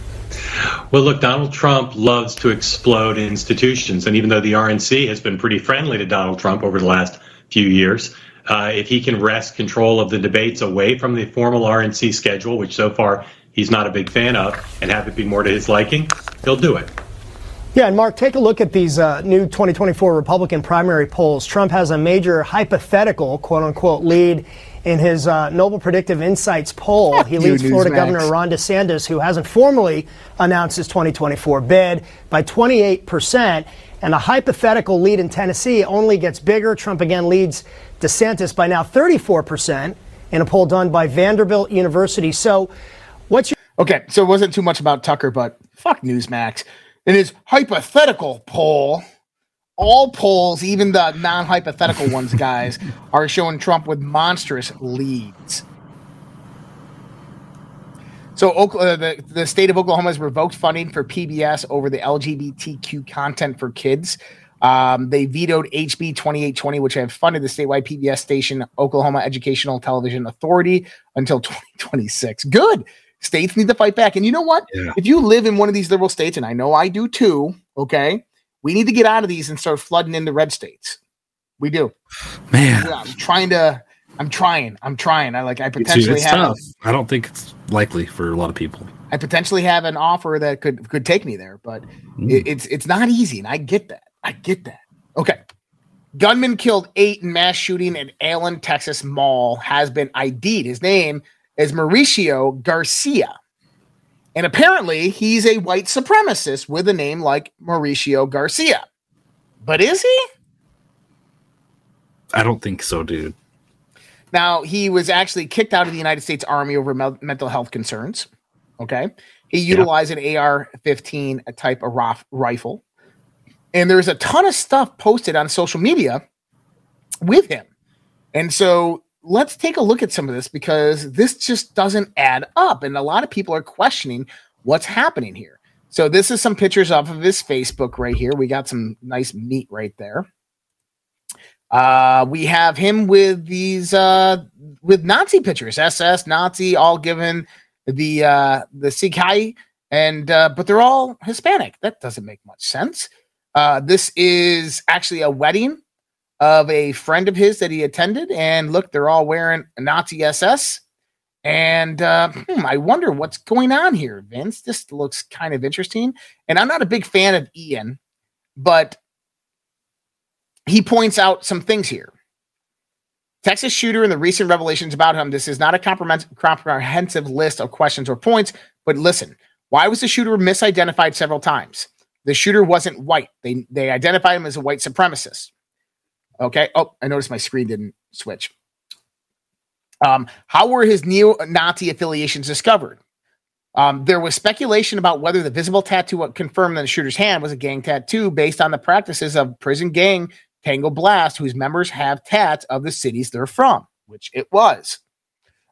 Speaker 17: Well, look, Donald Trump loves to explode institutions. And even though the RNC has been pretty friendly to Donald Trump over the last few years, uh, if he can wrest control of the debates away from the formal RNC schedule, which so far he's not a big fan of, and have it be more to his liking, he'll do it.
Speaker 18: Yeah, and Mark, take a look at these uh, new 2024 Republican primary polls. Trump has a major hypothetical, quote unquote, lead in his uh, Noble Predictive Insights poll. He leads
Speaker 2: you,
Speaker 18: Florida
Speaker 2: Newsmax.
Speaker 18: Governor Ron DeSantis, who hasn't formally announced his 2024 bid, by 28%. And a hypothetical lead in Tennessee only gets bigger. Trump again leads DeSantis by now 34% in a poll done by Vanderbilt University. So, what's your.
Speaker 2: Okay, so it wasn't too much about Tucker, but fuck Newsmax. In his hypothetical poll, all polls, even the non hypothetical ones, guys, are showing Trump with monstrous leads. So uh, the, the state of Oklahoma has revoked funding for PBS over the LGBTQ content for kids. Um, they vetoed HB 2820, which had funded the statewide PBS station, Oklahoma Educational Television Authority, until 2026. Good. States need to fight back. And you know what?
Speaker 3: Yeah.
Speaker 2: If you live in one of these liberal states, and I know I do too, okay, we need to get out of these and start flooding into red states. We do.
Speaker 3: Man.
Speaker 2: Yeah, I'm trying to. I'm trying. I'm trying. I like. I potentially
Speaker 3: It's
Speaker 2: have.
Speaker 3: tough. I don't think it's likely for a lot of people.
Speaker 2: I potentially have an offer that could could take me there, but it, it's it's not easy, and I get that. I get that. Okay. Gunman killed eight in mass shooting at Allen, Texas mall has been ID'd. His name is Mauricio Garcia. And apparently he's a white supremacist with a name like Mauricio Garcia. But is he?
Speaker 3: I don't think so, dude.
Speaker 2: Now, he was actually kicked out of the United States Army over mel- mental health concerns. Okay. He utilized an AR 15 type of rifle. And there's a ton of stuff posted on social media with him. And so let's take a look at some of this because this just doesn't add up. And a lot of people are questioning what's happening here. So this is some pictures off of his Facebook right here. We got some nice meat right there. Uh, we have him with these uh, with Nazi pictures, SS Nazi, all given the uh, the Sieg Heil, and uh, but they're all Hispanic. That doesn't make much sense. Uh, this is actually a wedding of a friend of his that he attended, and look, they're all wearing Nazi SS. And uh, hmm, I wonder what's going on here, Vince. This looks kind of interesting. And I'm not a big fan of Ian, but he points out some things here. Texas shooter and the recent revelations about him. This is not a comprehensive, comprehensive list of questions or points, but listen. Why was the shooter misidentified several times? The shooter wasn't white. They they identified him as a white supremacist. Okay. Oh, I noticed my screen didn't switch. Um, how were his neo-Nazi affiliations discovered? Um, there was speculation about whether the visible tattoo confirmed on the shooter's hand was a gang tattoo based on the practices of prison gang Tango Blast, whose members have tats of the cities they're from, which it was.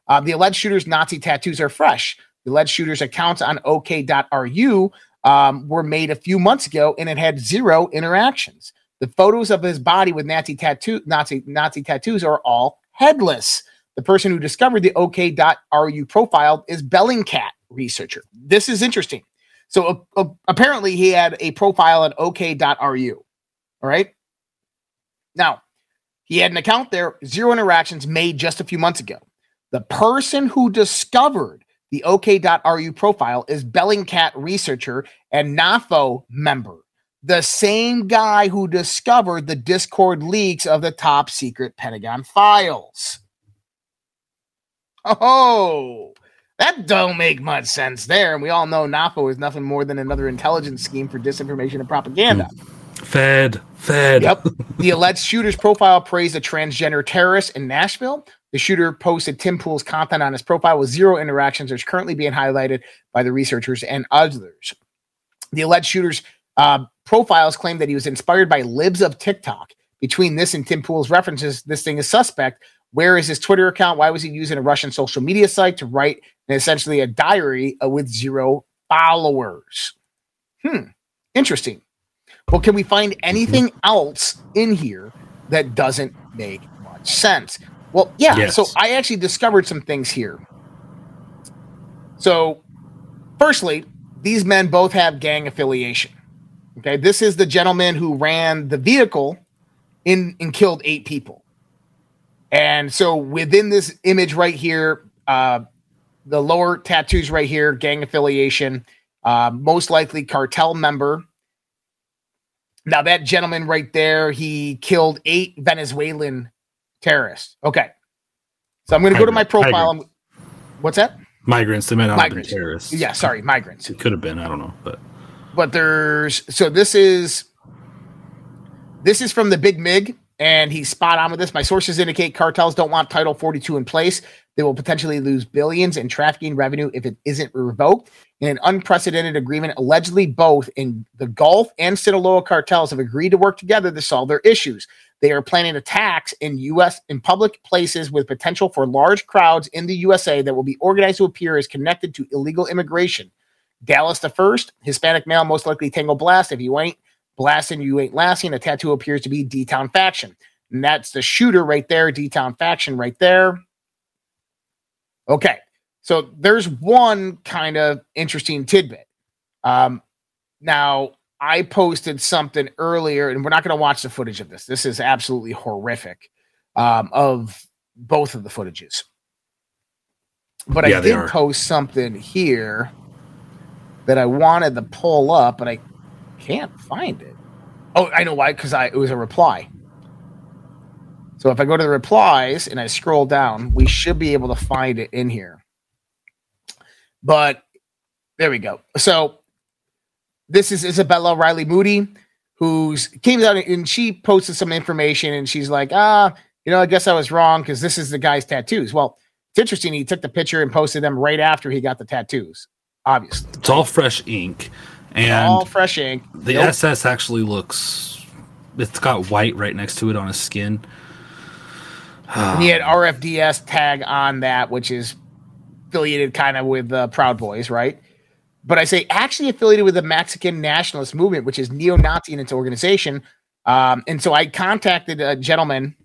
Speaker 2: Uh, the alleged shooter's Nazi tattoos are fresh. The alleged shooter's accounts on OK.ru um, were made a few months ago, and it had zero interactions. The photos of his body with Nazi tattoo Nazi Nazi tattoos are all headless. The person who discovered the OK.ru profile is Bellingcat researcher. This is interesting. So uh, uh, apparently he had a profile at OK.ru. All right. Now, he had an account there, zero interactions made just a few months ago. The person who discovered the OK.ru profile is Bellingcat researcher and NAFO member, the same guy who discovered the Discord leaks of the top secret Pentagon files. Oh, that don't make much sense there. And we all know NAFO is nothing more than another intelligence scheme for disinformation and propaganda. Mm.
Speaker 3: Fed, fed.
Speaker 2: Yep. the alleged shooter's profile praised a transgender terrorist in Nashville. The shooter posted Tim Pool's content on his profile with zero interactions, which is currently being highlighted by the researchers and others. The alleged shooter's uh, profiles claim that he was inspired by libs of TikTok. Between this and Tim Pool's references, this thing is suspect. Where is his Twitter account? Why was he using a Russian social media site to write essentially a diary uh, with zero followers? Hmm, interesting. Well, can we find anything else in here that doesn't make much sense? Well, yeah.
Speaker 3: Yes.
Speaker 2: So I actually discovered some things here. So, firstly, these men both have gang affiliation. Okay, this is the gentleman who ran the vehicle in and killed eight people. And so within this image right here, uh, the lower tattoos right here, gang affiliation, uh, most likely cartel member. Now that gentleman right there, he killed eight Venezuelan terrorists. Okay, so I'm going to go to my profile.
Speaker 3: migrants.
Speaker 2: What's that?
Speaker 3: Migrants. They might not
Speaker 2: Migrants.
Speaker 3: have been terrorists.
Speaker 2: Yeah, sorry, migrants.
Speaker 3: It could have been. I don't know, but
Speaker 2: but there's so this is this is from the Big Mig, and he's spot on with this. My sources indicate cartels don't want Title 42 in place. They will potentially lose billions in trafficking revenue if it isn't revoked. In an unprecedented agreement, allegedly both in the Gulf and Sinaloa cartels have agreed to work together to solve their issues. They are planning attacks in U.S. in public places with potential for large crowds in the USA that will be organized to appear as connected to illegal immigration. Dallas the first, Hispanic male, most likely Tango Blast. If you ain't blasting, you ain't lasting. A tattoo appears to be D Town Faction. And that's the shooter right there, D Town Faction right there. Okay. So there's one kind of interesting tidbit. Um, now, I posted something earlier, and we're not going to watch the footage of this. This is absolutely horrific um, of both of the footages. But
Speaker 3: Yeah,
Speaker 2: I did post something here that I wanted to pull up, but I can't find it. Oh, I know why, because I it was a reply. So if I go to the replies and I scroll down, we should be able to find it in here. But there we go. So this is Isabella Riley Moody, who's came out and she posted some information and she's like, ah, you know, I guess I was wrong because this is the guy's tattoos. Well, it's interesting. He took the picture and posted them right after he got the tattoos. Obviously,
Speaker 3: it's all fresh ink, and
Speaker 2: all fresh ink.
Speaker 3: the
Speaker 2: Nope.
Speaker 3: SS actually looks. It's got white right next to it on his skin.
Speaker 2: And he had RFDS tag on that, which is affiliated kind of with uh, Proud Boys, right? But I say actually affiliated with the Mexican nationalist movement, which is neo-Nazi in its organization. Um, and so I contacted a gentleman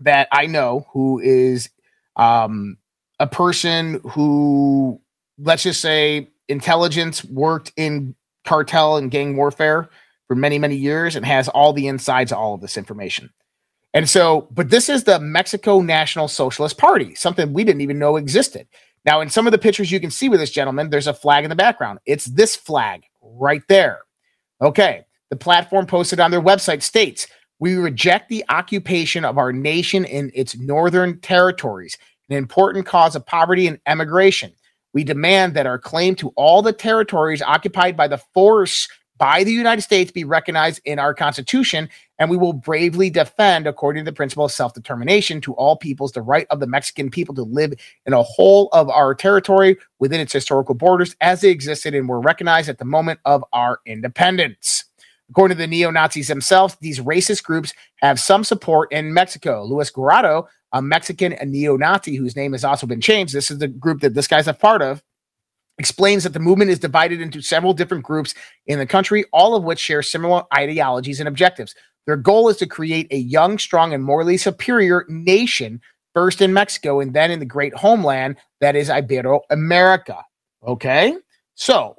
Speaker 2: that I know who is um, a person who, let's just say, intelligence worked in cartel and gang warfare for many, many years and has all the insides of all of this information. And so, but this is the Mexico National Socialist Party, something we didn't even know existed. Now, in some of the pictures you can see with this gentleman, there's a flag in the background. It's this flag right there. Okay. The platform posted on their website states We reject the occupation of our nation in its northern territories, an important cause of poverty and emigration. We demand that our claim to all the territories occupied by the force by the United States be recognized in our Constitution, and we will bravely defend, according to the principle of self determination, to all peoples the right of the Mexican people to live in a whole of our territory within its historical borders as they existed and were recognized at the moment of our independence. According to the neo Nazis themselves, these racist groups have some support in Mexico. Luis Guerrero, a Mexican neo Nazi whose name has also been changed, this is the group that this guy's a part of explains that the movement is divided into several different groups in the country, all of which share similar ideologies and objectives. Their goal is to create a young, strong, and morally superior nation, first in Mexico and then in the great homeland that is Ibero America. Okay? So,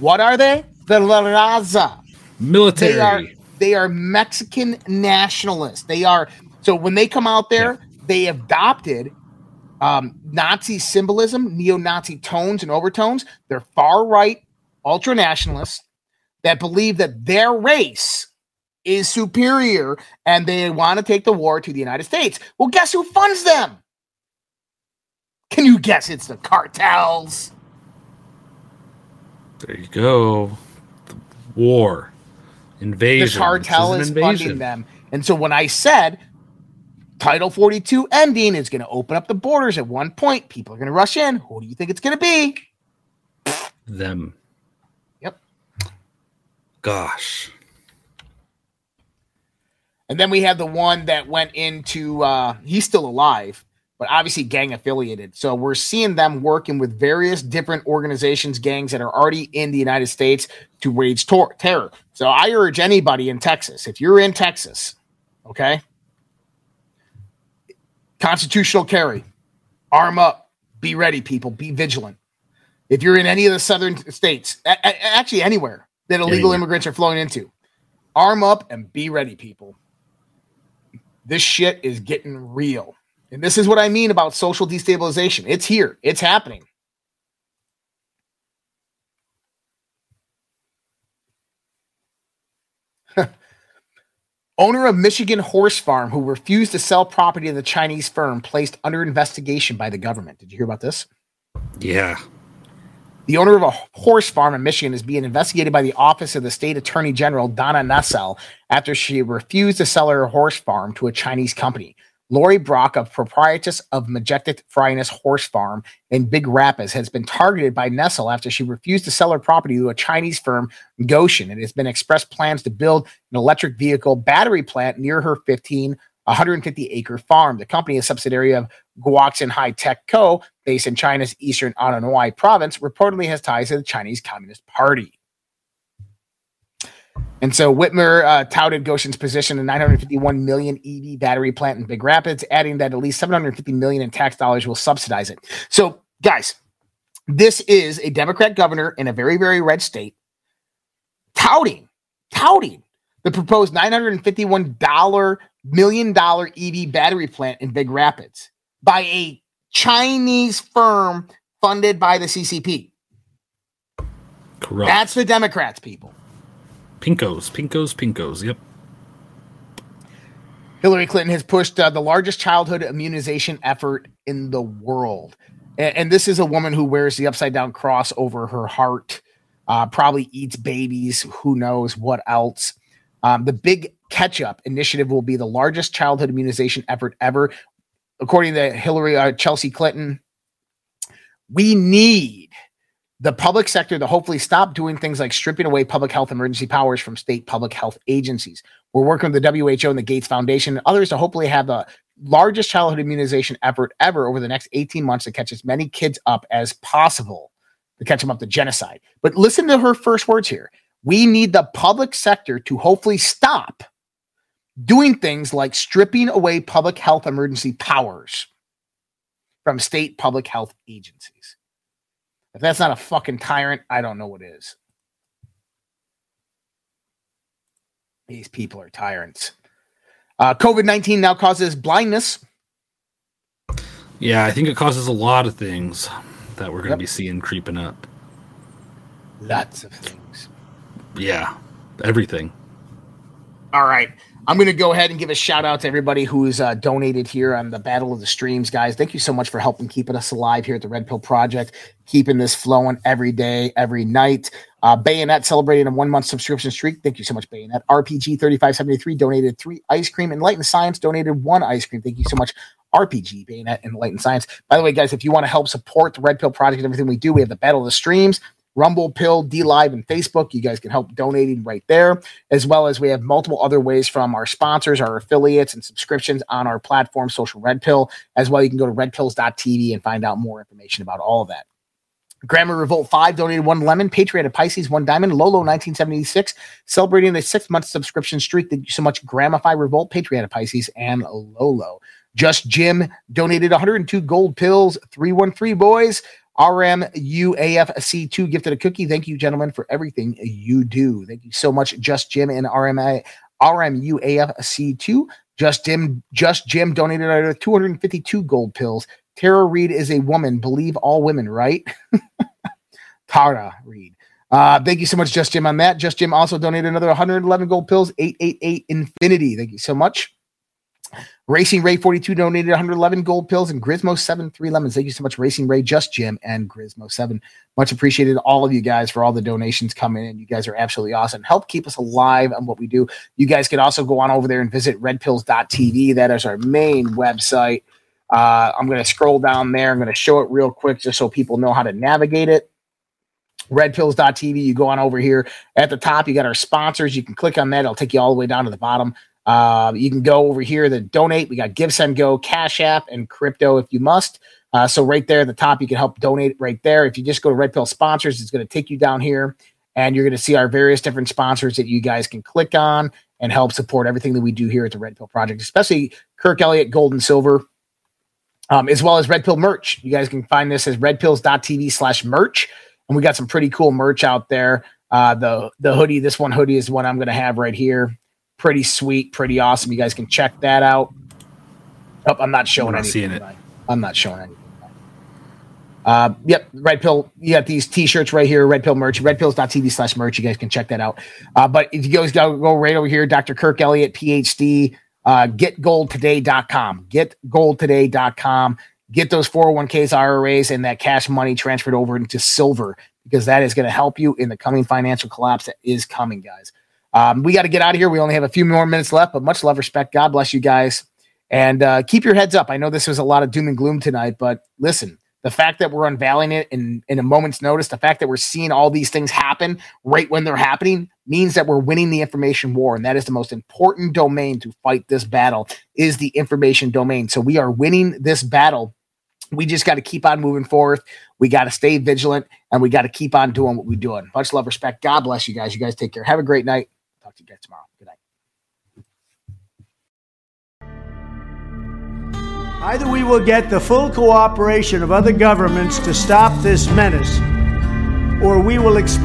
Speaker 2: what are they? The La Raza.
Speaker 3: Military.
Speaker 2: They are they are Mexican nationalists. They are so when they come out there, they adopted um, Nazi symbolism, neo-Nazi tones and overtones. They're far right, ultra nationalists that believe that their race is superior and they want to take the war to the United States. Well, guess who funds them? Can you guess? It's the cartels.
Speaker 3: There you go. The war, invasion.
Speaker 2: The cartel is
Speaker 3: invasion.
Speaker 2: funding them. And so when I said Title 42 ending is going to open up the borders at one point, people are going to rush in. Who do you think it's going to be?
Speaker 3: Them.
Speaker 2: Yep.
Speaker 3: Gosh.
Speaker 2: And then we have the one that went into, uh, he's still alive, but obviously gang affiliated. So we're seeing them working with various different organizations, gangs that are already in the United States to wage tor- terror. So I urge anybody in Texas, if you're in Texas, okay, constitutional carry, arm up, be ready, people, be vigilant. If you're in any of the southern states, a- a- actually anywhere that illegal
Speaker 3: Anywhere.
Speaker 2: immigrants are flowing into, arm up and be ready, people. This shit is getting real. And this is what I mean about social destabilization. It's here, it's happening. Owner of Michigan Horse Farm, who refused to sell property to the Chinese firm, placed under investigation by the government. Did you hear about this?
Speaker 3: Yeah.
Speaker 2: The owner of a horse farm in Michigan is being investigated by the Office of the State Attorney General, Dana Nessel, after she refused to sell her horse farm to a Chinese company. Lori Brock, a proprietress of Majestic Friesians Horse Farm in Big Rapids, has been targeted by Nessel after she refused to sell her property to a Chinese firm, Gotion. It has been expressed plans to build an electric vehicle battery plant near her 15 150 acre farm. The company, is a subsidiary of Guoxin High Tech Co., based in China's eastern Anhui province, reportedly has ties to the Chinese Communist Party. And so Whitmer uh, touted Gotion's position in 951 million EV battery plant in Big Rapids, adding that at least 750 million in tax dollars will subsidize it. So, guys, this is a Democrat governor in a very, very red state touting, touting the proposed 951 dollar million dollar EV battery plant in Big Rapids by a Chinese firm funded by the CCP.
Speaker 3: Correct.
Speaker 2: That's the Democrats, people.
Speaker 3: Pinkos, pinkos, pinkos. Yep.
Speaker 2: Hillary Clinton has pushed uh, the largest childhood immunization effort in the world. And, and this is a woman who wears the upside down cross over her heart, uh, probably eats babies, who knows what else. Um, the Big Catch Up initiative will be the largest childhood immunization effort ever. According to Hillary, uh, Chelsea Clinton, we need the public sector to hopefully stop doing things like stripping away public health emergency powers from state public health agencies. We're working with the WHO and the Gates Foundation and others to hopefully have the largest childhood immunization effort ever over the next 18 months to catch as many kids up as possible to catch them up to genocide. But listen to her first words here. We need the public sector to hopefully stop doing things like stripping away public health emergency powers from state public health agencies. If that's not a fucking tyrant, I don't know what is. These people are tyrants. Uh, COVID 19 now causes blindness.
Speaker 3: Yeah, I think it causes a lot of things that we're going to
Speaker 2: Yep.
Speaker 3: be seeing creeping up.
Speaker 2: Lots of things.
Speaker 3: Yeah, everything.
Speaker 2: All right. I'm going to go ahead and give a shout out to everybody who's uh, donated here on the Battle of the Streams, guys. Thank you so much for helping keeping us alive here at the Red Pill Project, keeping this flowing every day, every night. Uh, Bayonet celebrating a one month subscription streak. Thank you so much, Bayonet. RPG 3573 donated three ice cream. Enlightened Science donated one ice cream. Thank you so much, RPG, Bayonet, and Enlightened Science. By the way, guys, if you want to help support the Red Pill Project and everything we do, we have the Battle of the Streams. Rumble, Pill, D Live, and Facebook. You guys can help donating right there, as well as we have multiple other ways from our sponsors, our affiliates, and subscriptions on our platform, Social Red Pill. As well, you can go to redpills.tv and find out more information about all of that. Grammar Revolt 5 donated one lemon. Patriotic Pisces, one diamond. Lolo 1976 celebrating a six month subscription streak. Thank you so much, Gramify Revolt, Patriotic Pisces, and Lolo. Just Jim donated 102 gold pills. 313 boys. RMUAFC2 gifted a cookie. Thank you, gentlemen, for everything you do. Thank you so much, Just Jim and RMA, RMUAFC2. Just Jim, Just Jim donated another 252 gold pills. Tara Reade is a woman. Believe all women, right? Tara Reade. Uh, thank you so much, Just Jim, on that. Just Jim also donated another 111 gold pills, 888 Infinity. Thank you so much. Racing Ray 42 donated 111 gold pills and Grismo 7 3 lemons. Thank you so much, Racing Ray, Just Jim, and Grismo 7. Much appreciated all of you guys for all the donations coming in. You guys are absolutely awesome. Help keep us alive on what we do. You guys can also go on over there and visit redpills.tv. That is our main website. Uh, I'm going to scroll down there. I'm going to show it real quick just so people know how to navigate it redpills.tv. You go on over here at the top, you got our sponsors. You can click on that, it'll take you all the way down to the bottom. Uh, you can go over here to donate. We got Give, Send, Go, Cash App, and crypto if you must. Uh, so right there at the top, you can help donate right there. If you just go to Red Pill Sponsors, it's going to take you down here, and you're going to see our various different sponsors that you guys can click on and help support everything that we do here at the Red Pill Project, especially Kirk Elliott Gold and Silver, um, as well as Red Pill merch. You guys can find this as redpills.tv slash merch, and we got some pretty cool merch out there. Uh, the the hoodie, this one hoodie is one I'm going to have right here. Pretty sweet, pretty awesome. You guys can check that out. Oh, I'm not showing
Speaker 3: I'm not
Speaker 2: anything.
Speaker 3: seeing it.
Speaker 2: I'm not showing anything. Uh, yep, Red Pill. You got these T-shirts right here, Red Pill merch, redpills.tv slash merch. You guys can check that out. Uh, but if you guys go, go right over here, Dr. Kirk Elliott, PhD, uh, getgoldtoday.com. Getgoldtoday.com. Get those 401ks, IRAs, and that cash money transferred over into silver because that is going to help you in the coming financial collapse that is coming, guys. Um, we got to get out of here. We only have a few more minutes left, but much love, respect. God bless you guys. And uh, keep your heads up. I know this was a lot of doom and gloom tonight, but listen, the fact that we're unveiling it in, in a moment's notice, the fact that we're seeing all these things happen right when they're happening means that we're winning the information war. And that is the most important domain to fight this battle is the information domain. So we are winning this battle. We just got to keep on moving forward. We got to stay vigilant and we got to keep on doing what we're doing. Much love, respect. God bless you guys. You guys take care. Have a great night. Talk to you guys tomorrow. Good night.
Speaker 8: Either we will get the full cooperation of other governments to stop this menace, or we will expose